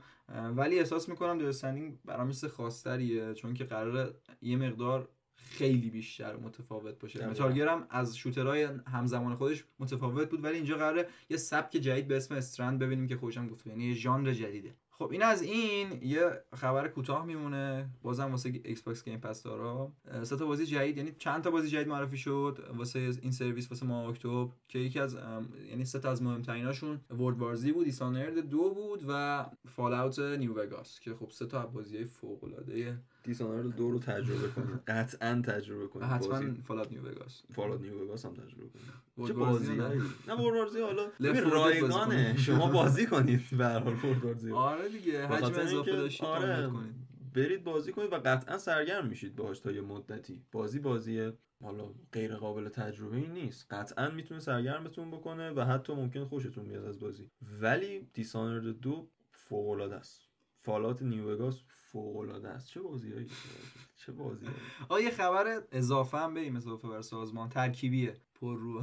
ولی احساس می‌کنم دستنی برام مثل خاصتریه چون که قراره یه مقدار خیلی بیشتر متفاوت باشه. متال هم از شوترهای همزمان خودش متفاوت بود ولی اینجا قراره یه سبک جدید به اسم استرند ببینیم که خوشم گفت یعنی یه ژانر جدیده. خب این از این یه خبر کوتاه میمونه. بازم واسه ایکس باکس گیم پس دارا سه تا بازی جدید یعنی چند تا بازی جدید معرفی شد واسه این سرویس واسه ماه اکتبر که یکی از یعنی سه تا از مهمتریناشون World War Z بود Dishonored دو بود و Fallout New Vegas که خب سه تا بازی فوق العاده Dishonored دو رو تجربه کنید قطعا تجربه کنید حتما Fallout New Vegas Fallout New Vegas هم تجربه کنید چه بازی؟ نه. War Z حالا. رایگانه. شما بازی کنید به هر حال آره دیگه حجم اضافه داشتید آره برید بازی کنید و قطعا سرگرم میشید باهاش تا یه مدتی. بازی بازیه. حالا غیر قابل تجربه ای نیست. قطعا می‌تونه سرگرمتون بکنه و حتی ممکن خوشتون بیاد از بازی. ولی دیسانرد دو فوق العاده است. فالات نیو وگاس فوق العاده است. چه بازیایی چه بازی آ یه خبر اضافه هم بریم اضافه بر سازمان. ترکیبیه. پر رو.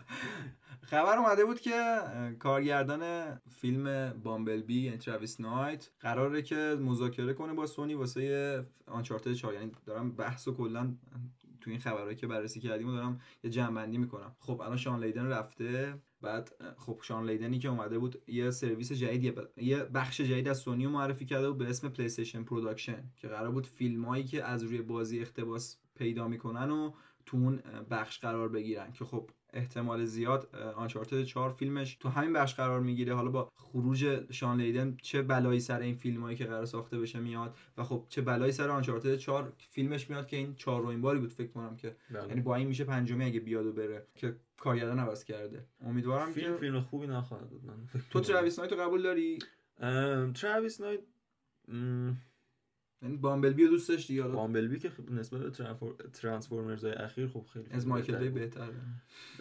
خبر اومده بود که کارگردان فیلم بامبلبی یعنی تراویس نایت قراره که مذاکره کنه با سونی واسه آنچارتد 4 یعنی دارم بحث و کلا تو این خبرهایی که بررسی کردیم و دارم یه جمع‌بندی می‌کنم. خب الان شان لیدن رفته. بعد خب شان لیدنی که اومده بود یه سرویس جدیدی یه بخش جدید از سونی معرفی کرده بود به اسم PlayStation Production که قرار بود فیلمایی که از روی بازی اقتباس پیدا می‌کنن و تو اون بخش قرار بگیرن. که خب احتمال زیاد Uncharted 4 فیلمش تو همین بخش قرار می‌گیره. حالا با خروج شان لیدن چه بلایی سر این فیلمایی که قرار ساخته بشه میاد و خب چه بلایی سر Uncharted 4 فیلمش میاد که این چهارمین باری بود فکر کنم که. بله. یعنی با این میشه پنجمی اگه بیاد و بره که کارگردان عوض کرده. امیدوارم فیلم که فیلم خوبی نخواهد بود تو تراویس نایت قبول داری؟ تراویس نایت یعنی Bumblebee رو دوست داشتی یا Bumblebee که نسبت به Transformers های اخیر خوب خیلی از مایکل بی بهتره.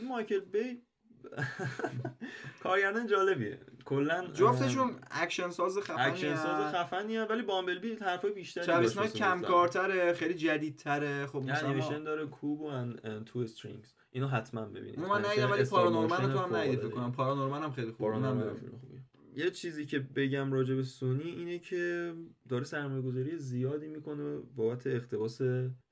مایکل بی کارگردان جالبیه. کلا جفتشون اکشن ساز خفنیه. اکشن ساز خفنیه ولی Bumblebee حرفای بیشتری تراویس نایت کم کارتره خیلی جدیدتره. خب مثلا انیمیشن داره Kubo and the Two Strings اینو حتما ببینید. من ندیدم ولی ParaNorman تو هم ندیدی فکر کنم. ParaNorman هم خیلی خوبه یه چیزی که بگم راجع به سونی اینه که داره سرمایه گذاری زیادی می‌کنه بابت اقتباس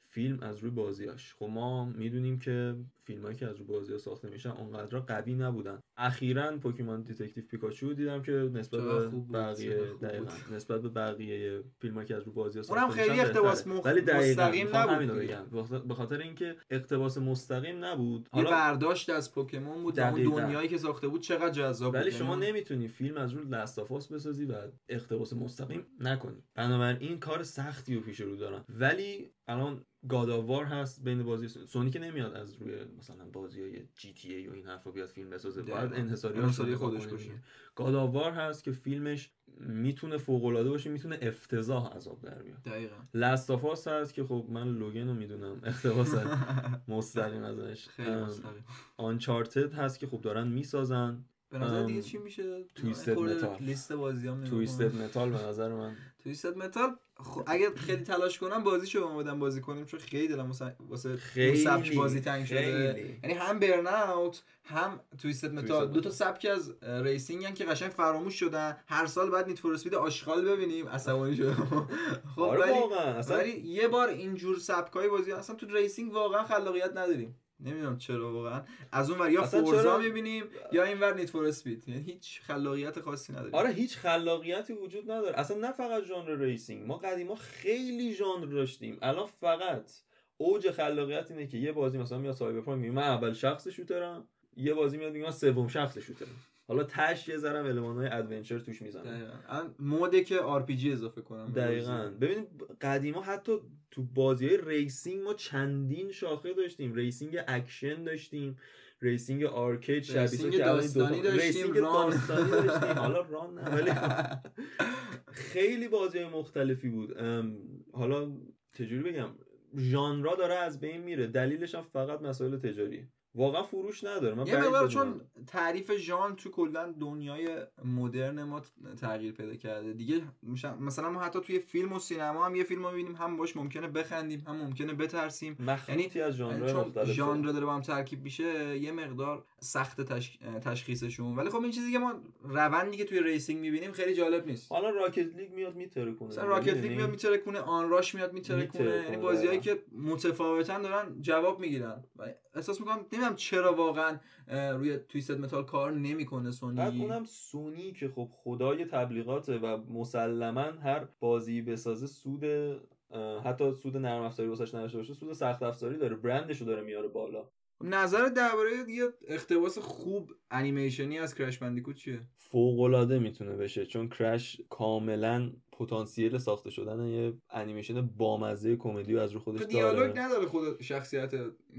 فیلم از روی بازیاش. خب ما می‌دونیم که فیلمایی که از رو بازی ها ساخته میشن اونقدر قوی نبودن. اخیرا Pokémon Detective Pikachu دیدم که نسبت به بقیه دقیقاً. نسبت به بقیه فیلمایی که از رو بازی ها ساخته اونم خیلی اقتباس مخ... ولی مستقیم نبود بگم. به خاطر اینکه اقتباس مستقیم نبود. حالا برداشت از Pokémon بود اون دنیایی که ساخته بود چقدر جذاب ولی شما نمی‌تونی فیلم از رو لاستافاس بسازی و اقتباس مستقیم نکنی. بنابراین کار سختی رو پیش رو دارن. ولی الان گاداوار هست بین بازی سونی که نمیاد از روی مثلا بازی های جی تی ای و این حرفا بیاد فیلم بسازه باید انحصاری خودش باشه. گاداوار هست که فیلمش می‌تونه فوق العاده باشه می‌تونه افتضاح عذاب در بیاد. دقیقاً. لاستافاس هست که خب من لوگن رو می‌دونم اقتباس مستقیم ازش. Uncharted هست که خب دارن می‌سازن. به نظر دیگه چی میشه؟ Twisted Metal لیست بازیام Twisted Metal به نظر من. Twisted Metal خب اگه خیلی تلاش کنم بازیشو با بدم بازی کنیم چون خیلی دلم واسه خیلی سبک بازی تنگ شده. یعنی هم Burnout هم Twisted Metal دو تا سبک از racing هم که قشنگ فراموش شدن. هر سال بعد Need for Speed آشغال ببینیم. عصبانی شده خب آره ولی یه بار اینجور سبکای بازی اصلا تو racing واقعا خلاقیت نداریم. نمی‌دونم چرا واقعا. از اون ور یا Forza چرا... می‌بینیم یا این ور Need for Speed. یعنی هیچ خلاقیت خاصی نداره آره هیچ خلاقیتی وجود نداره. اصلا نه فقط ژانر racing. ما قدیما خیلی ژانر داشتیم. الان فقط اوج خلاقیت اینه که یه بازی مثلا میاد Cyberpunk میگه من اول شخص shooter م یه بازی میاد میگه من سوم شخص shooter م. حالا تش یه ذره المان‌های adventure توش می‌زنه موده که آر اضافه کنم دقیقاً. ببینید قدیما حتی تو بازی های racing ما چندین شاخه داشتیم. racing اکشن داشتیم racing arcade شبیه racing داستانی داشتیم racing داستانی داشتیم. حالا ران نه ولی خیلی بازی های مختلفی بود. حالا چجوری بگم؟ ژانرا داره از بین میره. دلیلش هم فقط مسائل تجاری. واقعا فروش نداره. من یه مقدار چون تعریف ژانر تو کلا دنیای مدرن ما تغییر پیدا کرده. دیگه مثلا ما حتی توی فیلم و سینما هم یه فیلم رو ببینیم هم باش ممکنه بخندیم هم ممکنه بترسیم. یعنی از ژانر چون ژانر داره با هم ترکیب میشه یه مقدار سخت تش... تشخیصشون. ولی خب این چیزی که ما روندی که توی racing می‌بینیم خیلی جالب نیست. حالا Rocket League میاد می‌ترکونه مثلا Rocket League میاد می‌ترکونه Onrush میاد می‌ترکونه یعنی بازیایی که متفاوتن دارن جواب می‌گیرن. احساس می‌کنم نمی‌دونم چرا واقعا روی Twisted Metal کار نمی‌کنه سونی. بعد اونم سونی که خب خدای تبلیغاته و مسلما هر بازی بسازه سود حتی سود نرم افزاری واسش نداشته باشه سود سخت افزاری داره برندشو داره میاره بالا. نظر درباره یه اقتباس خوب انیمیشنی از Crash Bandicoot چیه؟ فوق العاده می‌تونه بشه چون Crash کاملا پتانسیل ساخته شدن یه انیمیشن بامزه کمدی از رو خودش داره. دیالوگ نداره خود شخصیت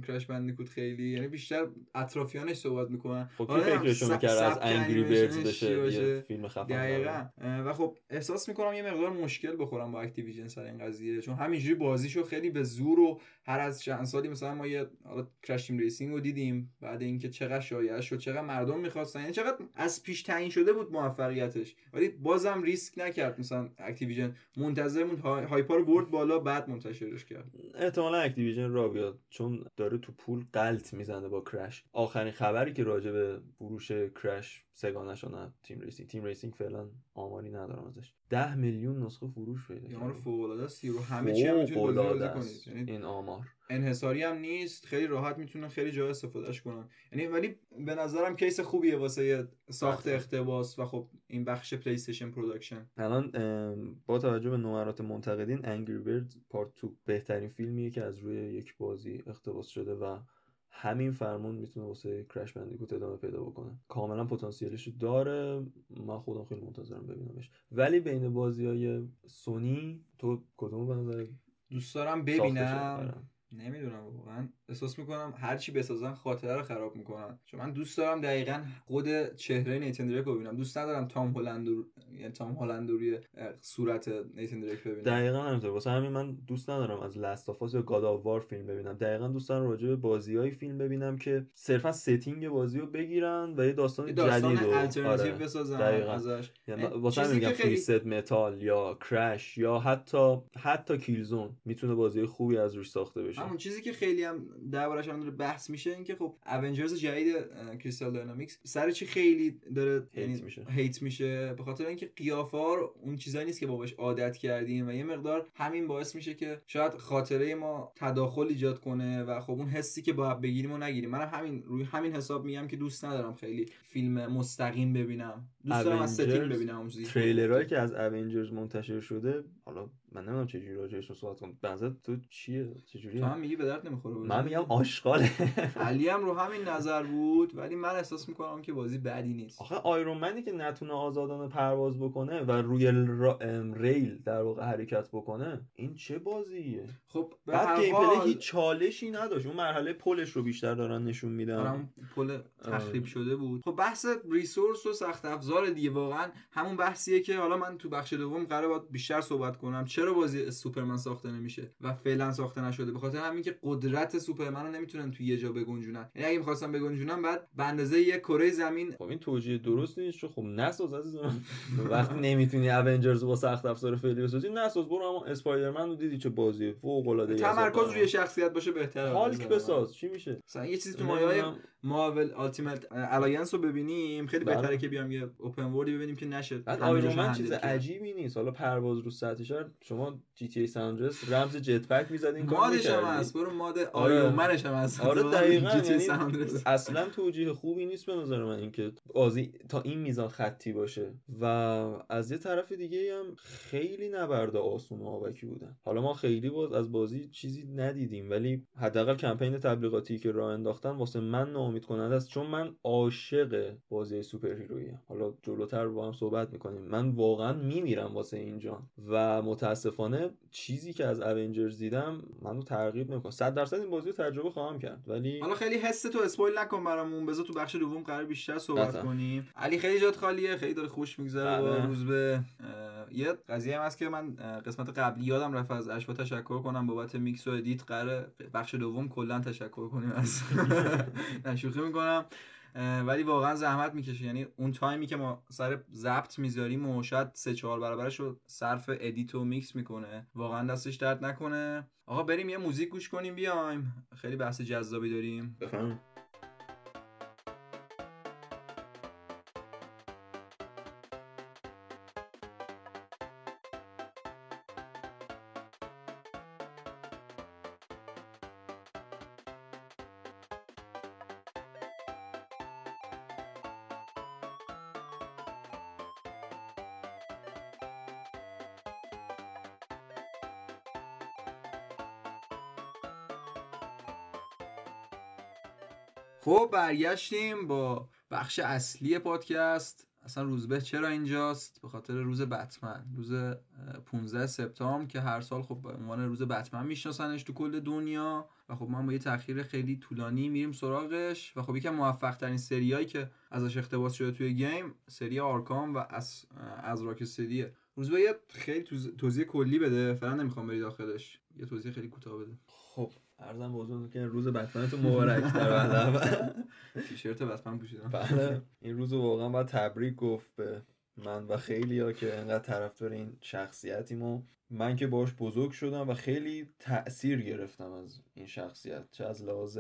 Crash Bandicoot خیلی یعنی بیشتر اطرافیانش صحبت می‌کنن. خب کی فکرشو می‌کرد از Angry Birds بشه؟ فیلم خفن و خب احساس می‌کنم یه مقدار مشکل بخورم با Activision سر این قضیه چون همینجوری بازیشو خیلی به زور و هر از چند سالی مثلا ما یه حالا Crash Team Racing رو دیدیم بعد اینکه چقدر شایعه شد چقدر مردم می‌خواستن یعنی چقدر از پیش تعیین شده بود موفقیتش. ولی بازم ریسک نکرد مثلا Activision منتظر موند hype ا رو برد بالا بعد منتشرش کرد. احتمالا Activision را بیاد چون داره تو پول غلت می‌زنه با Crash آخرین خبری که راجع به فروش Crash سه‌گانه نه Team Racing. Team Racing فعلا آماری ندارم ازش. 10 میلیون نسخه فروش پیدا کرد آمار فوق العاده است همه چی هم می‌تونید بازی کنید یعنی این آمار. انحصاری هم نیست خیلی راحت می‌تونن خیلی جا استفادهش کنن. یعنی ولی به نظرم case خوبیه واسه ساخت اقتباس و خب این بخش PlayStation Production الان با توجه به نمرات منتقدین انگری برد پارت 2 بهترین فیلمیه که از روی یک بازی اقتباس شده و همین فرمون می‌تونه واسه کرش بندیکوت ادامه پیدا بکنه. کاملا پتانسیلش داره. من خودم خیلی منتظرم ببینمش. ولی بین بازی های سونی تو کدوم به دوست دارم ببینم. نمی‌دونم واقعا. احساس می‌کنم هر چی بسازن خاطره رو خراب می‌کنن. چون من دوست دارم دقیقا خود چهره نیتن دریک رو ببینم. دوست ندارم تام هلند یعنی تام هلند روی صورت نیتن دریک ببینم. دقیقا همینطور. واسه همین من دوست ندارم از Last یا God War فیلم ببینم. دقیقا دوست دارم راجع به بازیای فیلم ببینم که صرفا setting بازی رو بگیرن و یه داستان, داستان جدید رو آره. بسازن دقیقا. ازش. یعنی واسه همین میگم خیلی... متال یا Crash یا حتی حتی Killzone می‌تونه بازی خوبی از روش ساخته بشه. همون چیزی که خیلی هم دربارش هم داره بحث میشه اینکه خب Avengers جدید Crystal Dynamics سر چی خیلی داره hate یعنی میشه. hate میشه؟ به خاطر اینکه قیافه‌ها اون چیزایی نیست که باهاش عادت کردیم و یه مقدار همین باعث میشه که شاید خاطره ما تداخل ایجاد کنه و خب اون حسی که باید بگیریم و نگیریم. منم همین روی همین حساب میگم که دوست ندارم خیلی فیلم مستقیم ببینم. دوست دارم از setting ببینم اون تریلرایی که از Avengers منتشر شده حالا من نمی‌دونم چه جوری راجعش صحبت کنم. بنظر تو چیه؟ چه جوری تو هم میگی به درد نمی‌خوره من میگم آشغاله. علی هم رو همین نظر بود ولی من احساس می‌کنم که بازی بدی نیست. آخه Iron Man ی که نتونه آزادانه پرواز بکنه و روی را... rail در واقع حرکت بکنه این چه بازیه؟ خب به بعد gameplay هیچ چالشی نداشت. اون مرحله پلش رو بیشتر دارن نشون میدن. آره، پل تخریب شده بود. خب بحث resource و سخت افزار دیگه. واقعا همون بحثیه که حالا من تو بخش دوم قرار بیشتر صحبت کنم. چرا بازی سوپرمن ساخته نمیشه و فعلا ساخته نشده؟ به خاطر همین که قدرت سوپرمن رو نمی‌تونن توی یه جا بگنجونن. یعنی اگه می‌خواستم بگنجونن بعد به اندازه یه کره زمین. خب این توجیه درست نیست چون خب نساز عزیز وقتی نمی‌تونی اونجرز با سخت افزار فعلی بسازی نساز. برو اما اسپایدرمن رو دیدی چه بازی فوق العاده تمرکز روی شخصیت باشه بهتره. هالک بساز. چی میشه؟ مثلا یه چیزی تو مایه مارول التیمت الینس رو ببینیم. خیلی بله. بهتره که بیام یه اوپن وردی ببینیم که نشه. بعد آیرون چیز عجیبی نیست. حالا پرواز رو سطحش شما جی تی ای ساندرس رمز جت پک می‌زدین مادش هم هست. برو ماد آره. آیرون منش هم هست. آره دقیقاً. یعنی اصلا توجیه خوبی نیست به نظر من اینکه بازی تا این میزان خطی باشه. و از یه طرف دیگه هم خیلی نبرده آسون و آبکی بودن. حالا ما خیلی باز از بازی چیزی ندیدیم ولی حداقل کمپین تبلیغاتی که راه انداختن واسه من ناامید کننده است چون من عاشق بازی سوپر هیرویی حالا جلوتر با هم صحبت می‌کنیم. من واقعا میمیرم واسه اینجا و متاسفانه چیزی که از اونجرز دیدم منو ترغیب نمی‌کنه. 100 درصد این بازی رو تجربه خواهم کرد. ولی حالا خیلی حس تو اسپویل نکن برامون. بذار تو بخش دوم قرار بیشتر صحبت کنیم. علی خیلی جات خالیه. خیلی داره خوش میگذره با بله. روز به. یه قضیه هم هست که من قسمت قبلی یادم رفت از اشوا تشکر کنم بابت میکس و edit. قرار بخش دوم کلا تشکر کنیم از نه شوخی می‌کنم. ولی واقعا زحمت می‌کشه. یعنی اون تایمی که ما سر ضبط می‌ذاریم و شاید سه چهار برابرش رو صرف edit و میکس می‌کنه واقعا دستش درد نکنه. آقا بریم یه موزیک گوش کنیم بیایم. خیلی بحث جذابی داریم. بفهم خب برگشتیم با بخش اصلی پادکست. اصلا روزبه چرا اینجاست؟ به خاطر روز بتمن. روز 15 سپتامبر که هر سال خب به عنوان روز بتمن میشناسنش تو کل دنیا. و خب ما با یه تاخیر خیلی طولانی میریم سراغش. و خب یکی از موفق ترین سریایی که ازش اقتباس شده توی game سری Arkham و از از Rocksteady ه روزبه یه خیلی توضیح کلی بده. فعلا نمی‌خوام بری داخلش. یه توضیح خیلی کوتاه بده. خب ارزم بزرگ که روز تو مبارک در تیشرت بتمن پوشیدم. بله. این روز واقعا باید تبریک گفت به من و خیلی ها که انقدر طرفدار این شخصیتیم و من که باش بزرگ شدم و خیلی تاثیر گرفتم از این شخصیت چه از لحاظ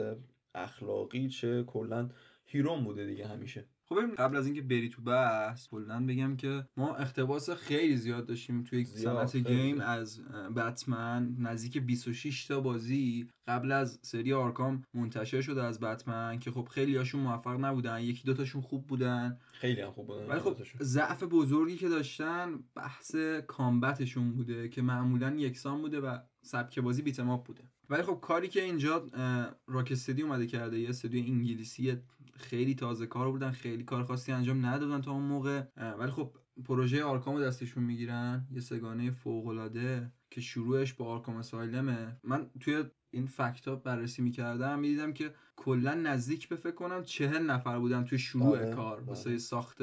اخلاقی چه کلا هیروم بوده دیگه همیشه. خب قبل از اینکه بری تو بحث کلا بگم که ما اختباس خیلی زیاد داشتیم توی صنعت گیم از بتمن. نزدیک 26 تا بازی قبل از سری آرکام منتشر شده از بتمن که خب خیلی هاشون موفق نبودن. یکی دوتاشون خوب بودن. خیلی هم خوب بودن. ولی خب ضعف بزرگی که داشتن بحث کامبتشون بوده که معمولا یکسان بوده و سبک بازی بیتماپ بوده. ولی خب کاری که اینجا راکستدی اومده کرده یه استودیو انگلیسی خیلی تازه کار بودن خیلی کار خاصی انجام ندادن تا اون موقع. ولی خب پروژه Arkham و دستشون می‌گیرن یه سه‌گانه فوق العاده که شروعش با Arkham Asylum ه من توی این fact ها بررسی می‌کردم می‌دیدم که کلا نزدیک به فکر کنم چهل نفر بودن توی شروع بله، کار بله. واسه ساخت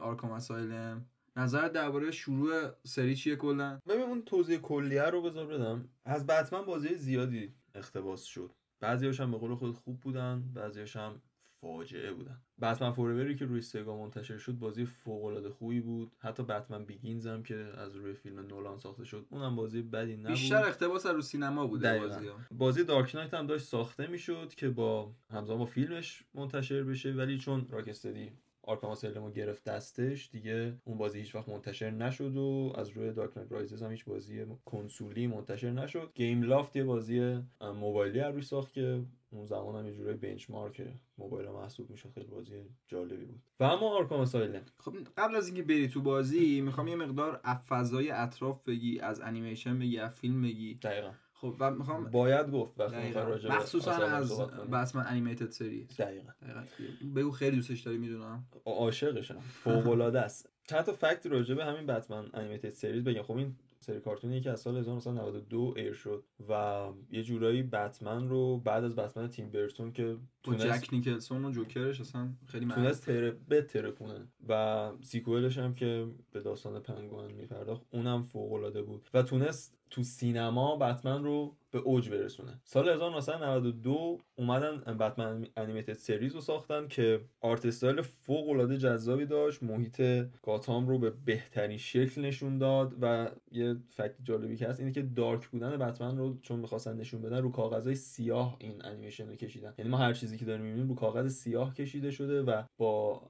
Arkham Asylum نظر درباره شروع سری چیه کلا؟ ببین اون توضیح کلیه رو بذار بدم. از بتمن بازی زیادی اقتباس شد. بعضی‌هاش هم به قول خود خوب بودن بعضی‌هاش هم فاجعه بودن. Batman Forever ی که روی Sega منتشر شد بازی فوق العاده خوبی بود. حتی Batman Begins هم که از روی فیلم نولان ساخته شد اونم بازی بدی نبود. بیشتر اقتباس رو سینما بوده بازی بازی Dark Knight هم داشت ساخته می‌شد که با همزمان با فیلمش منتشر بشه ولی چون Rocksteady Arkham گرفت دستش دیگه اون بازی هیچ وقت منتشر نشد و از روی Dark Knight Rises هم هیچ بازی کنسولی منتشر نشد. Gameloft یه بازی موبایلی روی ساخت که اون زمان هم یه جورای benchmark موبایل محسوب می‌شد. خیلی بازی جالبی بود. و اما Arkham خب قبل از اینکه بری تو بازی می‌خوام یه مقدار از فضای اطراف بگی از انیمیشن بگی از فیلم بگی. دقیقا. خب و می‌خوام باید گفت مخصوصا از Batman Animated Series دقیقا. بگو خیلی دوستش داری می‌دونم. عاشقشم. فوق العاده است. چند تا fact راجع به همین Batman Animated Series بگم. خب این سری کارتونی که از سال 1992 air شد و یه جورایی بتمن رو بعد از بتمن تیم برتون که تونست جک نیکلسون و جوکرش اصلا خیلی تونست تره کنه. و sequel ش هم که به داستان پنگوئن میپرداخت اونم فوق العاده بود. و تونست تو سینما بتمن رو به اوج برسونه. سال 1992 اومدن Batman Animated Series رو ساختن که art style فوق العاده جذابی داشت. محیط گاتام رو به بهترین شکل نشون داد و یه fact جالبی که هست اینه که dark بودن بتمن رو چون می‌خواستن نشون بدن رو کاغذهای سیاه این انیمیشن رو کشیدن. یعنی ما هر چیزی که داریم می‌بینیم رو کاغذ سیاه کشیده شده و با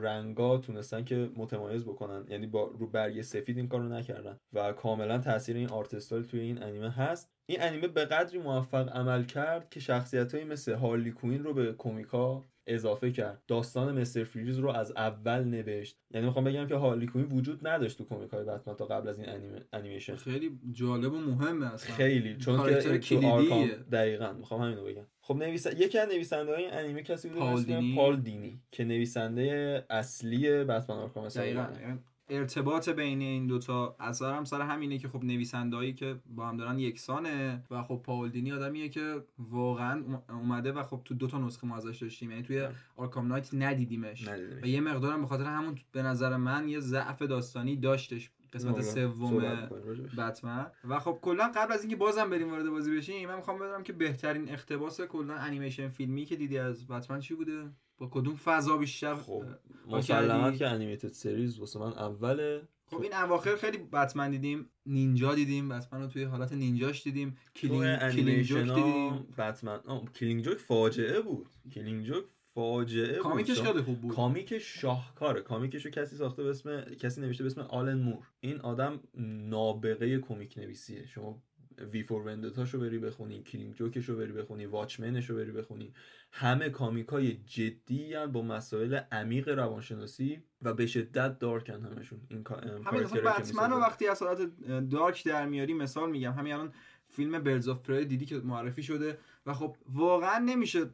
رنگا تونستن که متمایز بکنن. یعنی با رو برگ سفید این کارو نکردن و کاملا تاثیر این art style توی این انیمه هست. این انیمه به قدری موفق عمل کرد که شخصیت مثل هارلی کوین رو به کمیکا اضافه کرد. داستان مستر فریز رو از اول نوشت. یعنی می‌خوام بگم که هارلی کوین وجود نداشت تو کمیک های بتمن تا قبل از این انیمیشن. خیلی جالب و مهمه اصلا. خیلی چون که تو آرکام دقیقا می‌خوام همینو بگم. خب نویس یکی از نویسنده های انیمه کسی بوده پال دینی. پال دینی که نویسنده اصلی بتمن آرکام ارتباط بین این دوتا اثرم سر همینه که خب نویسندهایی که با هم دارن یکسانه و خب پال دینی آدمیه که واقعا اومده و خب تو دوتا نسخه ما ازش داشتیم. یعنی توی Arkham Knight ندیدیمش. و یه مقدارم به خاطر همون به نظر من یه ضعف داستانی داشتش قسمت سوم بتمن. و خب کلا قبل از اینکه بازم بریم وارد بازی بشیم من می‌خوام بدونم که بهترین اقتباس کلا انیمیشن فیلمی که دیدی از بتمن چی بوده؟ با کدوم فضا بیشتر خب مسلما که Animated Series واسه من اوله. خب این اواخر خیلی بتمن دیدیم نینجا دیدیم بتمن رو توی حالت نینجاش دیدیم Killing, Killing Joke دیدیم. بتمن Killing Joke فاجعه بود. Killing Joke فاجعه کامیکش خیلی خوب بود. کامیک شاهکاره. کامیکش رو کسی ساخته به اسم کسی نوشته به اسم آلن مور. این آدم نابغه کمیک نویسیه. شما V for Vendetta شو بری بخونی Killing Joke ش رو بری بخونی Watchmen ش رو بری بخونی. همه کامیکای جدی‌ان با مسائل عمیق روانشناسی و به شدت dark ن همشون. این همین بتمن وقتی از حالت dark در میاری مثال میگم. همین الان فیلم Birds of Prey دیدی که معرفی شده و خب واقعا نمیشه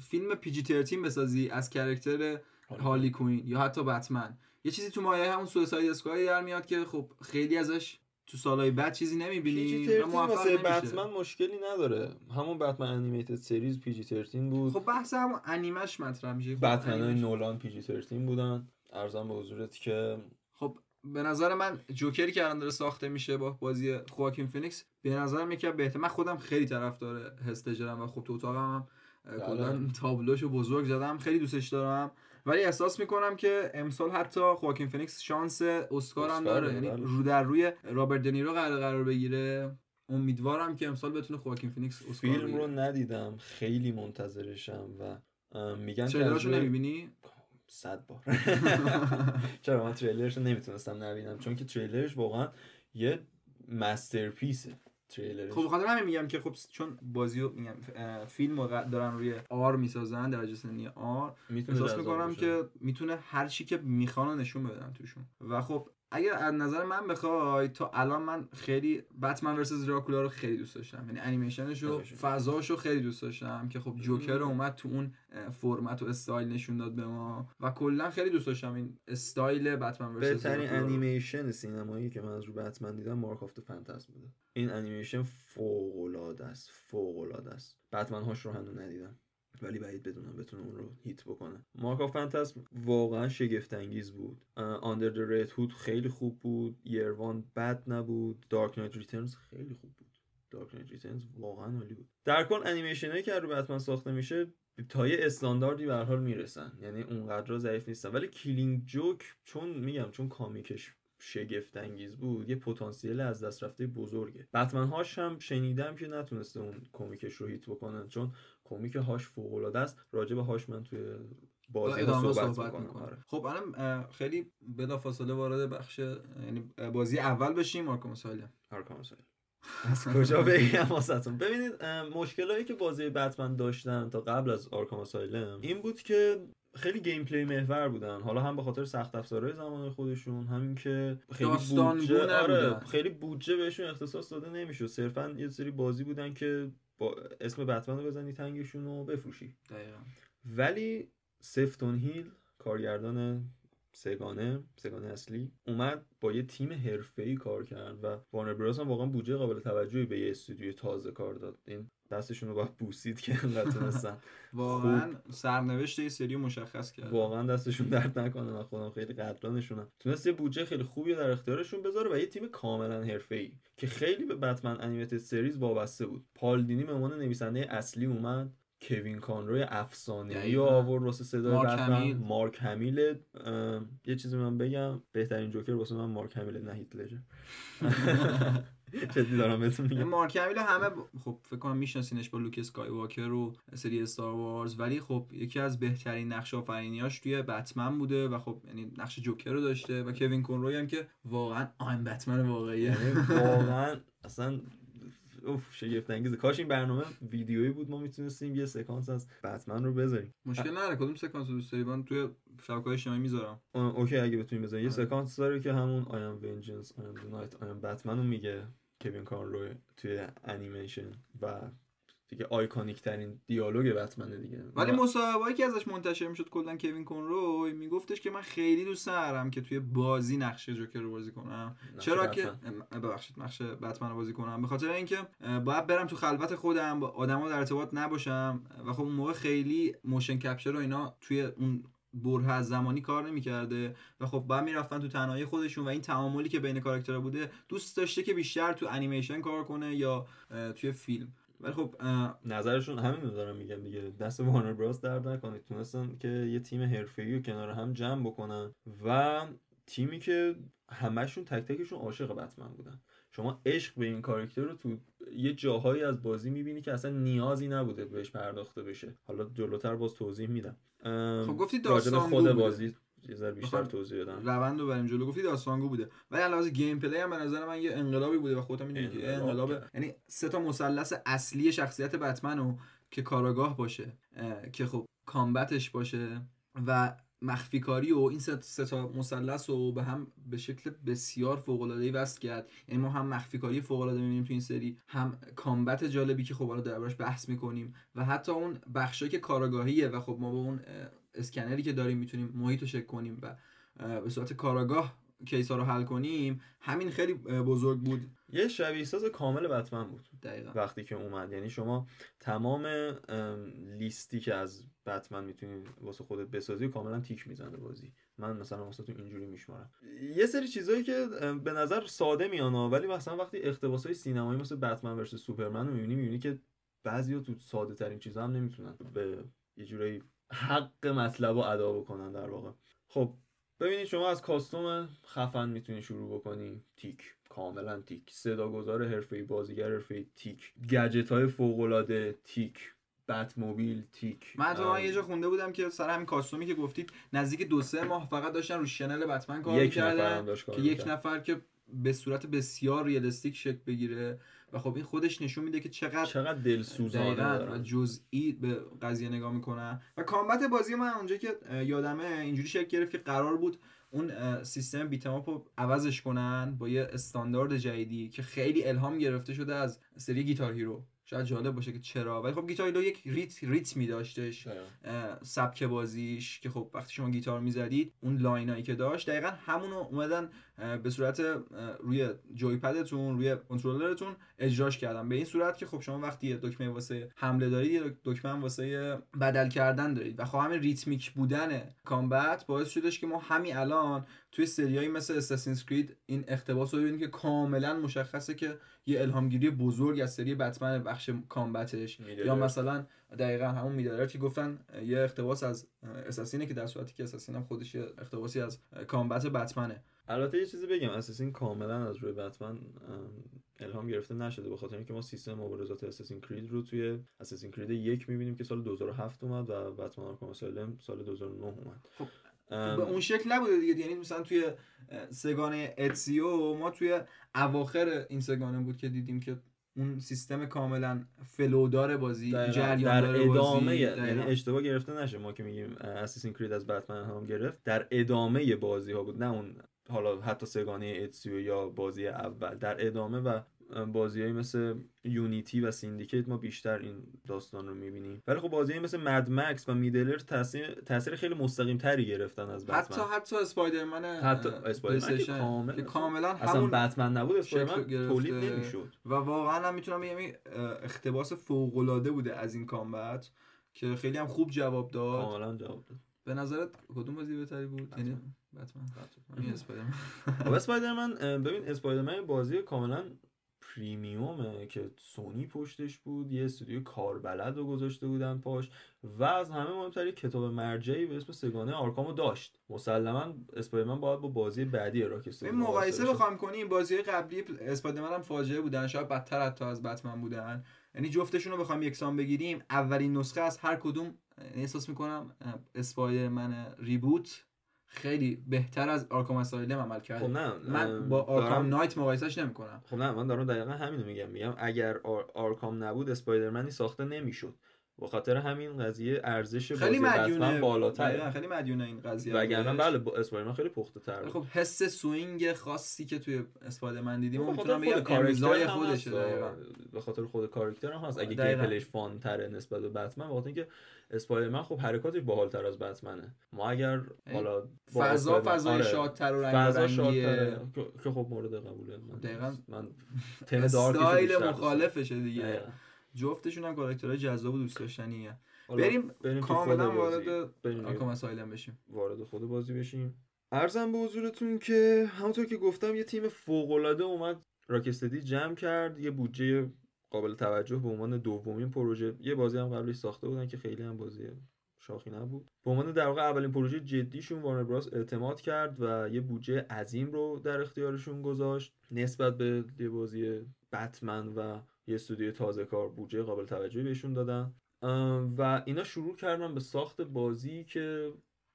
فیلم PG 13 بسازی از character هارلی کوین یا حتی بتمن یه چیزی تو مایه همون Suicide Squad در میاد که خب خیلی ازش تو سالهای بعد چیزی نمی‌بینی و واسه بتمن مشکلی نداره. همون بتمن Animated Series PG 13 بود. خب بحث همون انیمش مطرح میشه. خب بتمن های نولان PG 13 بودن. عرضم به حضورت که خب به نظر من جوکری که الان داره ساخته میشه با بازی خواکین فینیکس به نظرم یکی بهتر. من خودم خیلی طرفدار هیث لجرم و خب تو اتاقم هم کلا بله. تابلوشو بزرگ زدم. خیلی دوستش دارم. ولی احساس می‌کنم که امسال حتی خواکین فینیکس شانس اسکار هم داره. یعنی بله. رو در روی رابرت دنیرو قرار قرار بگیره. امیدوارم که امسال بتونه خواکین فینیکس اسکار فیلم رو ندیدم. خیلی منتظرشم و میگن تریلرشو نمی‌بینی؟ صد بار. چرا من تریلرش نمی‌تونستم نبینم؟ چون که تریلرش واقعا یه masterpiece ه. تریلرش. خب بخاطر همین میگم که خب چون بازی رو میگم فیلم دارن روی R می‌سازن درجه سنی R. احساس می‌کنم که می‌تونه هر چی که می‌خوان نشون بدن توشون. و خب اگر از نظر من بخوای تا الان من خیلی Batman Versus Dracula رو خیلی دوست داشتم. یعنی انیمیشنش و فضاش رو خیلی دوست داشتم که خب جوکر اومد تو اون فرمت و استایل نشون داد به ما. و کلا خیلی دوست داشتم این استایل Batman Versus بهترین انیمیشن سینمایی که من از رو بتمن دیدم Mask of Phantasm بوده. این انیمیشن فوق العاده است فوق العاده است. Batman Hush رو هنوز ندیدم. ولی بعید بدونم بتونه اون رو hit بکنه. Mask of Phantasm واقعا شگفت انگیز بود Under the Red Hood خیلی خوب بود. Year One بد نبود. Dark Knight Returns خیلی خوب بود. Dark Knight Returns واقعا عالی بود. در کل انیمیشن هایی که رو بتمن ساخته میشه تا یه استانداردی به حال می‌رسن. یعنی اونقدر ضعیف نیستن. ولی Killing Joke چون میگم چون کامیکش شگفت انگیز بود یه پتانسیل از دست رفته بزرگه. Batman Hush هم شنیدم که نتونسته اون کمیکش رو hit بکنن. چون کمیک هاش فوق العاده است. راجع به Hush من توی بازی صحبت, صحبت می‌کنم. آره. خب الان خیلی بلا فاصله وارد بخش یعنی بازی اول بشیم. آرکام Asylum آرکام از کجا بگم واسهتون؟ ببینید مشکلایی که بازی بتمن داشتن تا قبل از آرکام Asylum این بود که خیلی gameplay محور بودن. حالا هم به خاطر سخت افزارهای زمان خودشون همین که خیلی بودجه آره خیلی بودجه بهشون اختصاص داده نمی‌شد. صرفا یه سری بازی بودن که با اسم بتمن رو بزنی تنگشون رو بفروشی. دقیقا. ولی سفتون هیل کارگردان سه‌گانه سه‌گانه اصلی اومد با یه تیم حرفه‌ای کار کرد و وارنر براز هم واقعا بودجه قابل توجهی به یه استودیو تازه کار داد. این دستشون رو باید بوسید که انقدر تونستن. واقعا سرنوشت یه سری مشخص کرد واقعا دستشون درد نکنه. من خودم خیلی قدردانشونم. تونست یه بودجه خیلی خوبی در اختیارشون بذاره و یه تیم کاملا حرفه‌ای که خیلی به بتمن انیمیتد سریز وابسته بود. پال دینی به عنوان نویسنده اصلی اومد. کوین کانروی افسانه یا آورد واسه صدای مارک همیل. مارک همیل. یه چیزی من بگم. بهترین جوکر واسه من مارک همیل نه هیت لجر جدی دارم بهتون میگم. مارک همیل همه خب فکر کنم میشناسینش با لوک اسکای واکر و سری استار وارز ولی خب یکی از بهترین نقش آفرینیاش توی بتمن بوده و خب یعنی نقش جوکر رو داشته و کوین کانروی هم که واقعا آیم بتمن واقعی یعنی واقعا اصلا اوف شگفت انگیز کاش این برنامه ویدیویی بود ما می‌تونستیم یه سکانس از بتمن رو بذاریم. مشکل نداره کدوم سکانس دوست داری؟ من توی شبکه‌های اجتماعی می‌ذارم. OK اگه بتونیم بذاریم. یه آره. سکانس داره که همون I am vengeance I am the night I am Batman رو میگه. کوین کانروی توی انیمیشن و دیگه iconic ترین دیالوگ بتمنه دیگه. ولی مصاحبه‌ای که ازش منتشر می‌شد کلا کوین کنروی میگفتش که من خیلی دوست دارم که توی بازی نقش جوکر رو بازی کنم. چرا که ببخشید نقش بتمن رو بازی کنم. به خاطر اینکه باید برم تو خلوت خودم با آدما در ارتباط نباشم. و خب اون موقع خیلی motion capture و اینا توی اون برهه از زمانی کار نمی‌کرده و خب بعد می‌رفتن تو تنهایی خودشون و این تعاملی که بین کاراکترها بوده دوست داشته که بیشتر تو انیمیشن کار کنه یا توی فیلم. ولی خب نظرشون همین رو دارم میگم دیگه. دست وارنر براس درد نکنه تونستن که یه تیم حرفه‌ای کنار هم جمع بکنن و تیمی که همشون تک تکشون عاشق بتمن بودن. شما عشق به این کاراکتر رو تو یه جاهایی از بازی می‌بینی که اصلا نیازی نبوده بهش پرداخته بشه. حالا جلوتر باز توضیح میدم. خب گفتی داستان خود بازی یه ذره بیشتر توضیح بدم. روند رو بریم جلو. گفتی داستانگو بوده. ولی علاوه گیم پلی هم به نظر من یه انقلابی بوده و خودم می‌دونی که انقلاب یعنی سه تا مثلث اصلی شخصیت بتمن رو که کاراگاه باشه که خب کامبتش باشه و مخفی کاری و این سه تا مثلث رو به هم به شکل بسیار فوق العاده وصل کرد. یعنی ما هم مخفی کاری فوق العاده می‌بینیم تو این سری هم کامبت جالبی که خب حالا دربارش بحث می‌کنیم و حتی اون بخشی که کاراگاهیه و خب ما با اون اسکنری که داریم می‌تونیم محیط رو کنیم و به صورت کاراگاه کیسا رو حل کنیم همین خیلی بزرگ بود. یه شبیه ساز کامل بتمن بود. دقیقا. وقتی که اومد. یعنی شما تمام لیستی که از بتمن می‌تونی واسه خودت بسازی کاملا تیک می‌زنه بازی. من مثلا واسه تو اینجوری میشمارم. یه سری چیزایی که به نظر ساده میان ولی مثلا وقتی اقتباسای سینمایی مثل بتمن ورس سوپرمن رو می‌بینی می‌بینی که بعضیا تو ساده ترین چیزا هم نمی‌تونن به یه جورایی حق مطلب رو ادا بکنن در واقع. خب ببینید شما از کاستوم خفن می‌تونی شروع بکنی. تیک. کاملا تیک. صداگذار حرفه‌ای بازیگر حرفه‌ای. تیک. گجت های فوق العاده تیک. Batmobile تیک من تو یه جا خونده بودم که سر همین costume ی که گفتید نزدیک دو سه ماه فقط داشتن رو شنل بتمن کار یک نفر که یک نفر که به صورت بسیار realistic شکل بگیره. و خب این خودش نشون میده که چقدر چقدر دلسوزانه و جزئی به قضیه نگاه می‌کنن و combat بازی من اونجا که یادمه اینجوری شکل گرفت که قرار بود اون سیستم beat 'em up رو عوضش کنن با یه استاندارد جدیدی که خیلی الهام گرفته شده از سری Guitar Hero. شاید جالب باشه که چرا ولی خب Guitar Hero یک ریت ریتمی داشتش سبک بازیش که خب وقتی شما گیتار می‌زدید اون line ایی که داشت دقیقا همونو اومدن به صورت روی joypad تون روی کنترلرتون اجراش کردن. به این صورت که خب شما وقتی دکمه واسه حمله دارید یه دکمه واسه بدل کردن دارید. و خب همین ریتمیک بودن combat باعث شدش که ما همین الان توی سریایی مثل Assassin's Creed این اقتباس رو ببینیم که کاملا مشخصه که یه الهامگیری بزرگ از سری بتمن بخش combat ش یا مثلا دقیقا همون Middle-earth که گفتن یه اقتباس از Assassin ه که در صورتی که Assassin هم خودش یه اقتباسی از combat بتمنه. البته یه چیزی بگم Assassin کاملا از روی بتمن الهام گرفته نشده به خاطر اینکه ما سیستم مبارزات Assassin's Creed رو توی Assassin's Creed یک می‌بینیم که سال 2007 اومد و بتمن آرکام سال 2009 اومد. خب به اون شکل نبوده دیگه. یعنی مثلا توی سه‌گانه Ezio ما توی اواخر این سه‌گانه بود که دیدیم که اون سیستم کاملا flow دار بازی جریان در ادامه یعنی اشتباه گرفته نشه. ما که میگیم Assassin's Creed از بتمن هم گرفت. در ادامه بازی ها بود. نه اون حالا حتی سه‌گانه Ezio یا بازی اول. در ادامه و بازیهایی مثل Unity و Syndicate ما بیشتر این داستان رو می‌بینیم. ولی خب بازی مثل Mad Max و Middle-earth تاثیر تاثیر خیلی مستقیم تری گرفتن از بتمن. حتی حتی اسپایدرمن حتی اسپایدرمن که کامل کاملا اصلا بتمن نبود اسپایدرمن تولید نمی‌شد. و واقعا هم می‌تونم بگم اقتباس فوق العاده بوده از این کامبت که خیلی هم خوب جواب داد. کاملا جواب داد. به نظرت کدوم بازی بهتری بود؟ یعنی بتمن. بتمن. اسپایدرمن. خب اسپایدرمن ببین اسپایدرمن بازی کاملا پریمیومه که سونی پشتش بود یه استودیو کاربلد رو گذاشته بودن پاش و از همه مهمتر کتاب مرجعی به اسم سگانه آرکامو داشت. مسلما اسپایدرمن باید با بازی بعدی راکستر این مقایسه بخوام یعنی این بازی قبلی اسپایدرمن هم فاجعه بودن شاید بدتر حتی از بتمن بودن. یعنی جفتشون رو بخوایم یکسان بگیریم اولین نسخه از هر کدوم احساس می‌کنم اسپایدرمن reboot خیلی بهتر از Arkham Asylum عمل کرده خب نه من با Arkham Knight مقایسش نمی‌کنم. خب نه من دارم دقیقا همینو میگم میگم اگر آر... آرکام نبود اسپایدرمنی ساخته نمی‌شد. به خاطر همین قضیه ارزش خیلی مدیونه. بالاتر خیلی مدیونه این قضیه وگرنه بله اسپایدرمن خیلی پخته تر خب حس swing خاصی که توی اسپایدرمن دیدیم اون می‌تونم بگم character خودشه به خاطر خود character هم هست. اگه gameplay ش fun تره نسبت به بتمن وقتی اینکه اسپایدرمن خب حرکاتش باحالتر از بتمنه. ما اگر حالا فضا فضای آره. شادتر و رنگارنگیه. که خب مورد قبوله من. دقیقاً. من تم استایل مخالفشه دیگه. جفتشون هم character های جذاب و دوست داشتنیه. بریم, بریم کاملا وارد آرکام اسایلم بشیم. وارد خود بازی بشیم. ارزم به حضورتون که همونطور که گفتم یه تیم فوق العاده اومد راکستدی جمع کرد یه بودجه قابل توجه به عنوان دومین پروژه. یه بازی هم قبلش ساخته بودن که خیلی هم بازی شاخی نبود. به عنوان در واقع اولین پروژه جدیشون وارنر براس اعتماد کرد و یه بودجه عظیم رو در اختیارشون گذاشت. نسبت به یه بازی بتمن و یه استودیو تازه کار بودجه قابل توجهی بهشون دادن. و اینا شروع کردن به ساخت بازی که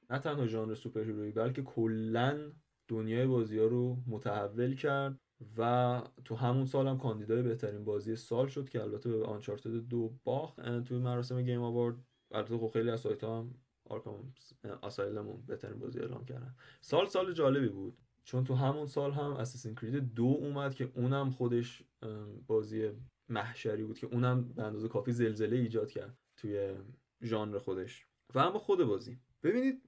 نه تنها ژانر superhero یی بلکه کلا دنیای بازی ها رو متحول کرد و تو همون سال هم کاندیدای بهترین بازی سال شد که البته به Uncharted دو باخ توی مراسم Game Award البته خب خیلی از سایت ها هم آرکام بهترین بازی اعلام کردن. سال سال جالبی بود. چون تو همون سال هم Assassin's Creed دو اومد که اونم خودش بازی محشری بود که اونم به اندازه کافی زلزله ایجاد کرد توی ژانر خودش. و اما خود بازی. ببینید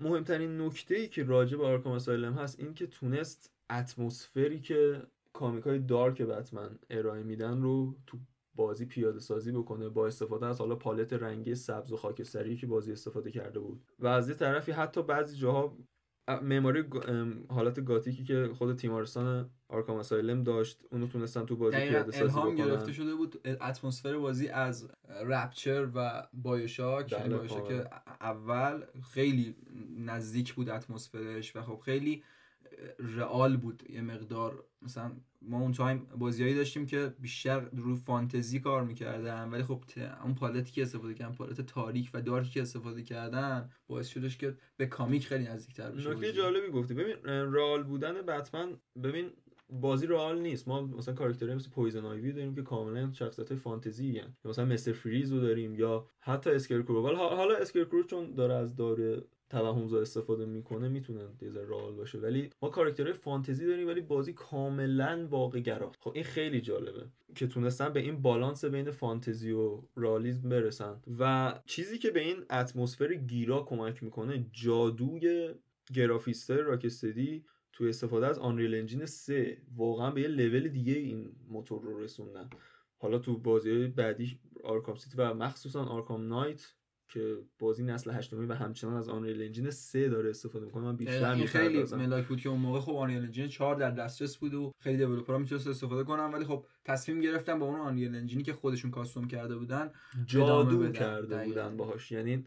مهمترین نکته ای که راجع به آرکام اسایلم هست این که تونست اتمسفری که کامیکای دارک بتمن ارائه میدن رو تو بازی پیاده سازی بکنه با استفاده از حالا پالت رنگی سبز و خاکستری که بازی استفاده کرده بود. و از یه طرفی حتی بعضی جاها معماری حالت گاتیکی که خود تیمارستان Arkham Asylum داشت اونو تونستن تو بازی پیاده سازی الهام گرفته شده بود اتمسفر بازی از Rapture و BioShock یعنی BioShock اول خیلی نزدیک بود اتمسفرش و خب خیلی real بود یه مقدار. مثلا ما اون time بازیایی داشتیم که بیشتر رو فانتزی کار می‌کردن ولی خب اون پالتی که استفاده کردن پالت تاریک و dark ی که استفاده کردن باعث شدش که به comic خیلی نزدیکتر بشه نکته جالبی گفتی. ببین real بودن بتمن ببین بازی real نیست. ما مثلا character های مثل Poison Ivy داریم که کاملا شخصیت های فانتزی هن. مثلا Mr. Freeze رو داریم یا حتی Scarecrow ولی حالا Scarecrow چون داره از داره توهمزا استفاده می‌کنه می‌تونه دیگه real باشه. ولی ما character های فانتزی داریم ولی بازی کاملا واقع گرا خب این خیلی جالبه که تونستن به این بالانس بین فانتزی و رئالیسم برسن. و چیزی که به این اتمسفر گیرا کمک می‌کنه جادوی گرافیستای Rocksteady تو استفاده از Unreal Engine 3 واقعا به یه لول دیگه این موتور رو رسوندن. حالا تو بازی بعدی Arkham City و مخصوصا Arkham Knight که بازی نسل هشتمی و همچنان از Unreal Engine 3 داره استفاده می‌کنه من بیشتر خیلی ملاک بود که اون موقع خب Unreal Engine 4 در دسترس بود و خیلی developer ها می‌تونست استفاده کنن ولی خب تصمیم گرفتن با اون Unreal Engine ی که خودشون custom کرده بودن جادو کرده بودن باهاش. یعنی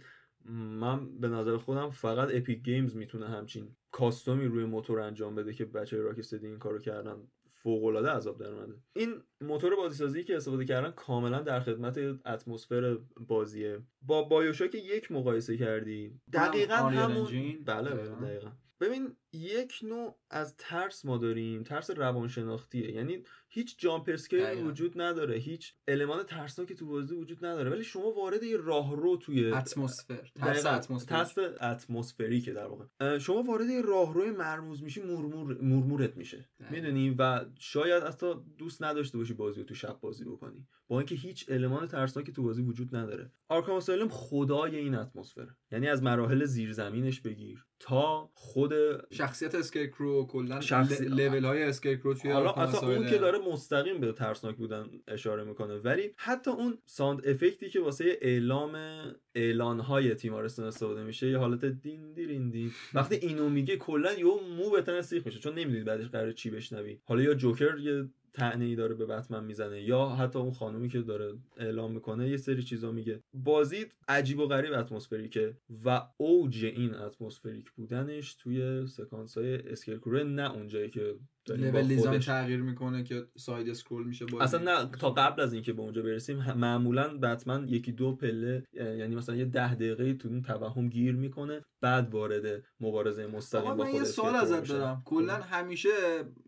من به نظر خودم فقط Epic Games می‌تونه همچین custom ی روی موتور انجام بده که بچه Rocksteady این کارو کردن. فوق العاده جذاب در اومده. این موتور بازیسازی که استفاده کردن کاملا در خدمت اتمسفر بازیه. با BioShock یک مقایسه کردی. دقیقا همون بله دقیقا. ببین یک نوع از ترس ما داریم. ترس روانشناختیه. یعنی هیچ jump scare وجود نداره. هیچ المان ترسناکی تو بازی وجود نداره. ولی شما وارد یه راهرو توی اتمسفر. ترس اتمسفر. اتمسفری که در واقع. شما وارد یه راهروی مرموز میشی مرمور مرمورت میشه. می‌دونی؟ و شاید حتی دوست نداشته باشی بازی رو تو شب بازی بکنی. با اینکه هیچ المان ترسناکی تو بازی وجود نداره. Arkham Asylum خدای این اتمسفر یعنی از مراحل زیرزمینش بگیر تا خود شخصیت Scarecrow کلا شخص... level های Scarecrow توی حالا اصلا اون که داره مستقیم به ترسناک بودن اشاره می‌کنه. ولی حتی اون sound effect ی که واسه اعلام اعلان های تیمارستان استفاده میشه یه حالت دین دیرین دین وقتی اینو میگه کلا یه مو به تن سیخ میشه. چون نمی‌دونید بعدش قراره چی بشنوی. حالا یا جوکر یه طعنه‌ای داره به بتمن می‌زنه یا حتی اون خانومی که داره اعلام می‌کنه یه سری چیزا میگه. بازی عجیب و غریب atmospheric ه و اوج این atmospheric بودنش توی سکانس های Scarecrow نه اونجایی که level design تغییر می‌کنه که side scroll میشه اصلا نه تا قبل از اینکه به اونجا برسیم معمولا بتمن یکی دو پله یعنی مثلا یه ده دقیقه تو اون توهم گیر می‌کنه بعد وارد مبارزه مستقیم با خود یه سوال ازت دارم. کلا همیشه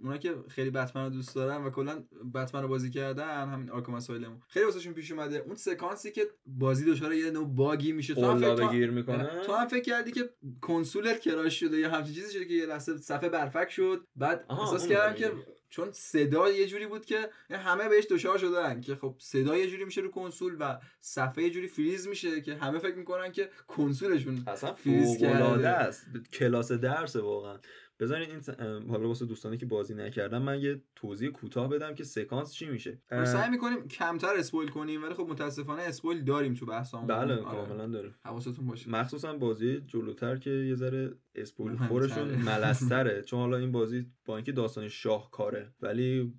اونا که خیلی بتمن رو دوست دارن و کلا بتمن رو بازی کردن همین Arkham Asylum خیلی واسهشون پیش اومده. اون سکانسی که بازی دچار یه نوع bug ی میشه توهم گیر می‌کنه؟ تو هم فکر کردی که کنسولت crash شده یا همچین چیزی شده که یه لحظه صفحه برفک شد بعد احساس کردم که چون صدا یه جوری بود که همه بهش دچار شدن که خب صدا یه جوری میشه رو کنسول و صفحه یه جوری فریز میشه که همه فکر می‌کنن که کنسولشون اصلا فریز کرده. است. کلاس درس واقعا. بذارین این حالا واسه دوستانی که بازی نکردن من یه توضیح کوتاه بدم که سکانس چی میشه. سعی می‌کنیم کمتر اسپویل کنیم ولی خب متاسفانه اسپویل داریم تو بحثامون. بله آره. کاملا داریم. حواستون باشه. مخصوصا بازی جلوتر که یه ذره اسپویل خورشون ملستره. چون حالا این بازی با اینکه داستان شاهکاره ولی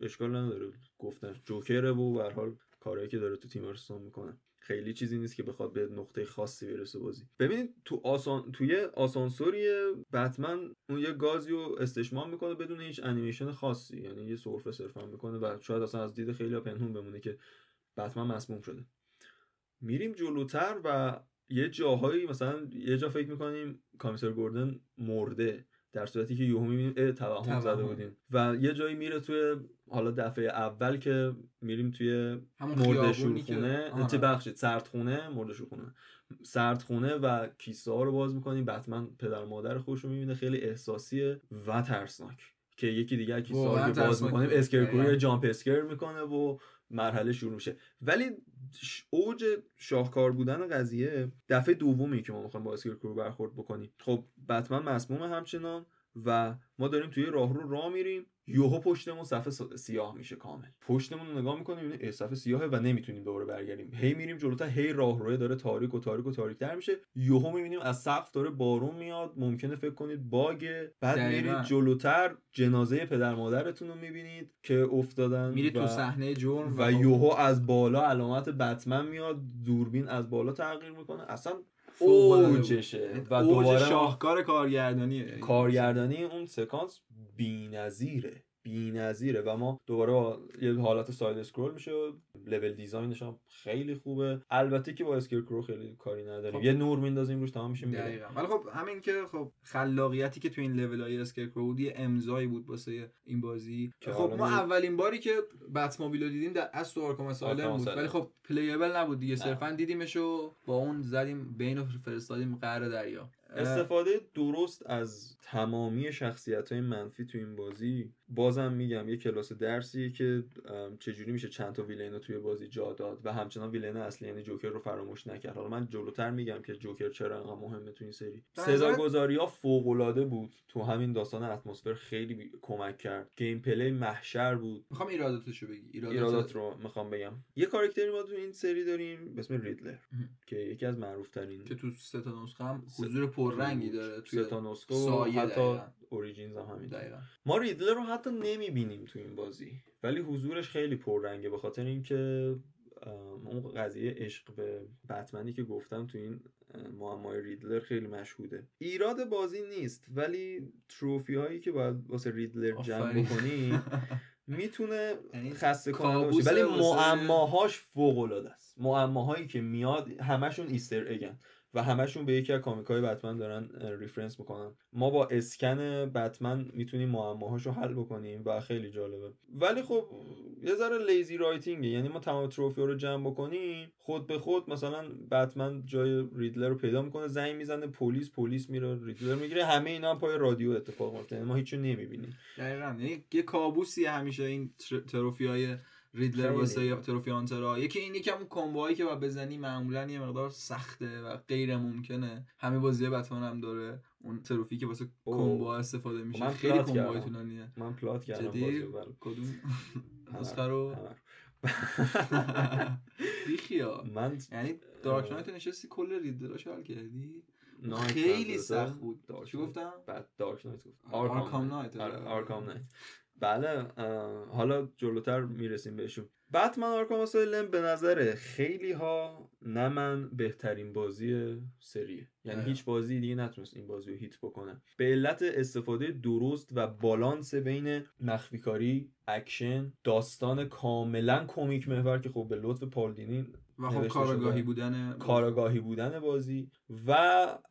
اشکال نداره. گفتن جوکره و به حال کارهایی که داره تو تیمارستان می‌کنه. خیلی چیزی نیست که بخواد به نقطه خاصی برسه بازی. ببینید تو آسان توی آسانسوری بتمن اون یه گازی رو استشمام می‌کنه بدون هیچ انیمیشن خاصی. یعنی یه سرفه صرفا می‌کنه و شاید اصلا از دید خیلی پنهون بمونه که بتمن مسموم شده. میریم جلوتر و یه جاهایی مثلا یه جا فکر می‌کنیم کامیسر گوردن مرده. در صورتی که یهو می‌بینیم توهم زده بودیم. و یه جایی میره توی حالا دفعه اول که میریم توی مرد شورخونه چه بخشید سردخونه مرد شورخونه. سردخونه و کیسه ها رو باز می‌کنیم. بتمن پدر مادر خودش رو می‌بینه. خیلی احساسیه و ترسناک که یکی دیگه کیسه ها رو باز می‌کنیم Scarecrow یه jump scare می‌کنه و مرحله شروع میشه. ولی اوج شاهکار بودن قضیه دفعه دومی که ما می‌خوایم با Scarecrow برخورد بکنیم. خب بتمن مسموم همچنان و ما داریم توی راه رو راه میریم. یهو پشتمون صفحه سیاه میشه کامل. پشتمون رو نگاه می‌کنیم این صفحه سیاهه و نمی‌تونیم دوباره برگردیم. هی میریم جلوتر هی راه روی داره تاریک و تاریک و تاریک تر میشه. یهو می‌بینیم از سقف داره بارون میاد. ممکنه فکر کنید bug ه بعد میرید جلوتر جنازه پدر مادرتون رو می‌بینید که افتادن میری تو صحنه جرم و, و یهو از بالا علامت بتمن میاد. دوربین از بالا تغییر می‌کنه. اصلا اوجشه. و دوباره شاهکار کارگردانیه. کارگردانی اون سکانس بی‌نظیره بی‌نظیره و ما دوباره با یه حالت side scroll میشه level design ش هم خیلی خوبه. البته که با Scarecrow خیلی کاری نداریم. خب. یه نور میندازیم روش تمام میشه دقیقاً. ولی خب همین که خب خلاقیتی که تو این level های Scarecrow بود یه امضایی بود واسه این بازی خب ما اولین باری که Bane رو دیدیم در از تو Arkham Asylum بود. ولی خب playable نبود دیگه. صرفا دیدیمش و با اون زدیم Bane و فرستادیم قعر دریا. استفاده درست از تمامی شخصیت های منفی تو این بازی بازم میگم یه کلاس درسی که چجوری میشه چند تا villain رو توی بازی جا داد و همچنان villain اصلی یعنی جوکر رو فراموش نکرد. حالا من جلوتر میگم که جوکر چرا انقدر مهمه تو این سری. صدا گذاری ها فوق العاده بود. تو همین داستان اتمسفر خیلی کمک کرد. gameplay محشر بود. می‌خوام ایراداتشو بگی. ایرادات, ایرادات رو می‌خوام بگم. یه کاراکتری ما تو این سری داریم به اسم Riddler که یکی از معروف ترین که تو سه تا نسخه هم حضور پررنگی داره تو تا نسخه حتی Origins هم همین. دقیقا. ما Riddler رو حتی نمی‌بینیم تو این بازی. ولی حضورش خیلی پررنگه به خاطر اینکه اون قضیه عشق به بتمنی که گفتم تو این معمای Riddler خیلی مشهوده. ایراد بازی نیست ولی trophy هایی که باید واسه Riddler جمع بکنی می‌تونه یعنی خسته کننده باشه. ولی معماهاش فوق العاده است. معماهایی که میاد همشون Easter egg ن و همشون به یکی از comic ای بتمن دارن reference می‌کنن. ما با اسکن بتمن می‌تونیم معماهاشو حل بکنیم و خیلی جالبه. ولی خب یه ذره lazy writing ه یعنی ما تمام trophy رو جمع بکنیم خود به خود مثلا بتمن جای Riddler رو پیدا می‌کنه زنگ می‌زنه پلیس پلیس میره Riddler می‌گیره همه اینا هم پای رادیو اتفاق میفته یعنی ما هیچو نمی‌بینیم. دقیقاً. یعنی یه کابوسی همیشه این trophy های Riddler واسه trophy hunter ها یکی این یکم اون combo هایی که با بزنی معمولا یه مقدار سخته و غیر ممکنه. همه بازی بتمن هم داره اون trophy که واسه combo استفاده میشه. خیلی combo های طولانیه. من plat کردم بله. کدوم؟ نسخه رو. بیخیال. من یعنی Dark Knight نشستی کل riddle اشو حل کردی؟ خیلی سخت بود. چی گفتم؟ بعد Dark Knight گفت. Arkham Knight. Arkham Knight. بله حالا جلوتر می‌رسیم بهشون. بتمن Arkham Asylum به نظر خیلی ها نه من بهترین بازی سریه. یعنی هیچ بازی دیگه نتونست این بازی رو beat بکنه. به علت استفاده درست و بالانس بین مخفیکاری اکشن داستان کاملا comic محور که خب به لطف Paul Dini و خب کارگاهی بودن کارگاهی بودن بازی و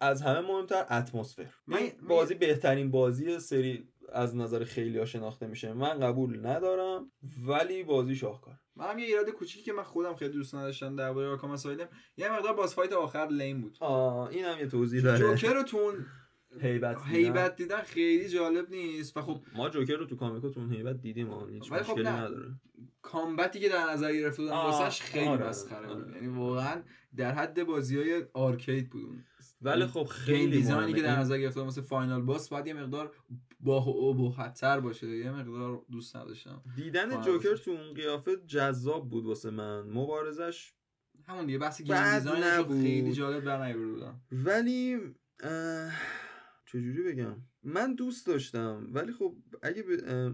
از همه مهمتر اتمسفر. من بازی بهترین بازی سری از نظر خیلی ها شناخته میشه. من قبول ندارم ولی بازی شاهکار. هم یه ایراد کوچیکی که من خودم خیلی دوست نداشتم درباره Arkham Asylum یه مقدار boss fight آخر lame بود. آه این هم یه توضیح داره. جوکر رو تو اون هیبت دیدن. هیبت دیدن خیلی جالب نیست. و خب ما جوکر رو تو comic ا تو اون هیبت دیدیم هیچ مشکلی خب نداره. combat ی که در نظر گرفته بودن واسش خیلی آره مسخره بود. یعنی واقعا در حد بازی های arcade بود ولی خب خیلی design ی که در نظر گرفته مثل final boss باید یه مقدار با خطر باشه. یه مقدار دوست نداشتم. دیدن جوکر تو اون قیافه جذاب بود واسه من. مبارزش همون دیگه بحث game design خیلی جالب در بودم. ولی چجوری بگم؟ من دوست داشتم. ولی خب اگه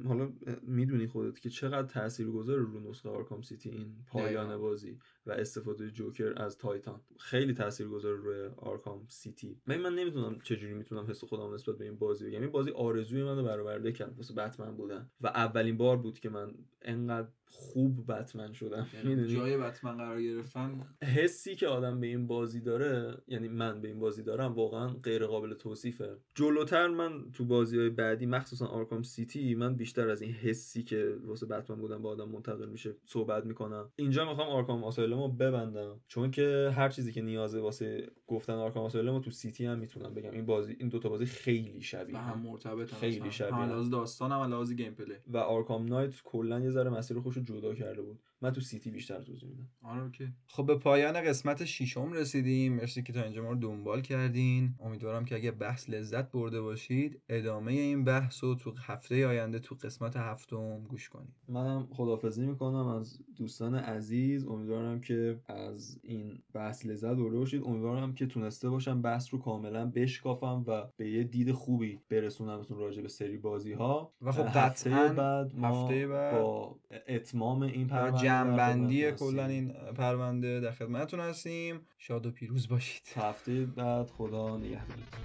حالا می‌دونی خودت که چقدر تاثیر گذاره رو نسخه Arkham City این پایان بازی. و استفاده جوکر از Titan. خیلی گذاره روی Arkham City. من من نمی‌دونم چجوری می‌تونم حس خودم نسبت به این بازی بگم. این بازی آرزوی منو برآورده کرد واسه بتمن بودن. و اولین بار بود که من انقدر خوب بتمن شدم. یعنی جای بتمن قرار گرفتن؟ حسی که آدم به این بازی داره یعنی من به این بازی دارم واقعا غیر قابل توصیفه. جلوتر من تو بازی های بعدی مخصوصا Arkham City من بیشتر از این حسی که واسه بتمن بودن به آدم منتقل میشه صحبت می‌کنم. اینجا می‌خوام Arkham Asylum و ببندم. چون که هر چیزی که نیازه واسه گفتن Arkham Asylum و تو City هم می‌تونم بگم. این بازی این دوتا بازی خیلی شبیه. هم مرتبط خیلی شبیه. هم لحاظ داستان هم لحاظ gameplay و Arkham Knight کلا یه ذره مسیر خودش جدا کرده بود. من تو City بیشتر توضیح میدم. آره okay. خب به پایان قسمت ششم رسیدیم. مرسی که تا اینجا ما رو دنبال کردین. امیدوارم که اگه بحث لذت برده باشید ادامه این بحث رو تو هفته آینده تو قسمت هفتم گوش کنید. منم خدافزی می‌کنم از دوستان عزیز. امیدوارم که از این بحث لذت برده باشید. امیدوارم که تونسته باشم بحث رو کاملا بشکافم و به یه دید خوبی برسونمتون راجع به سری بازی ها و خب هفته بعد ما هفته بعد با اتمام این پرونده جنبندی کلا این پرونده در خدمتتون هستیم. شاد و پیروز باشید. هفته بعد خدا نگهدارتون.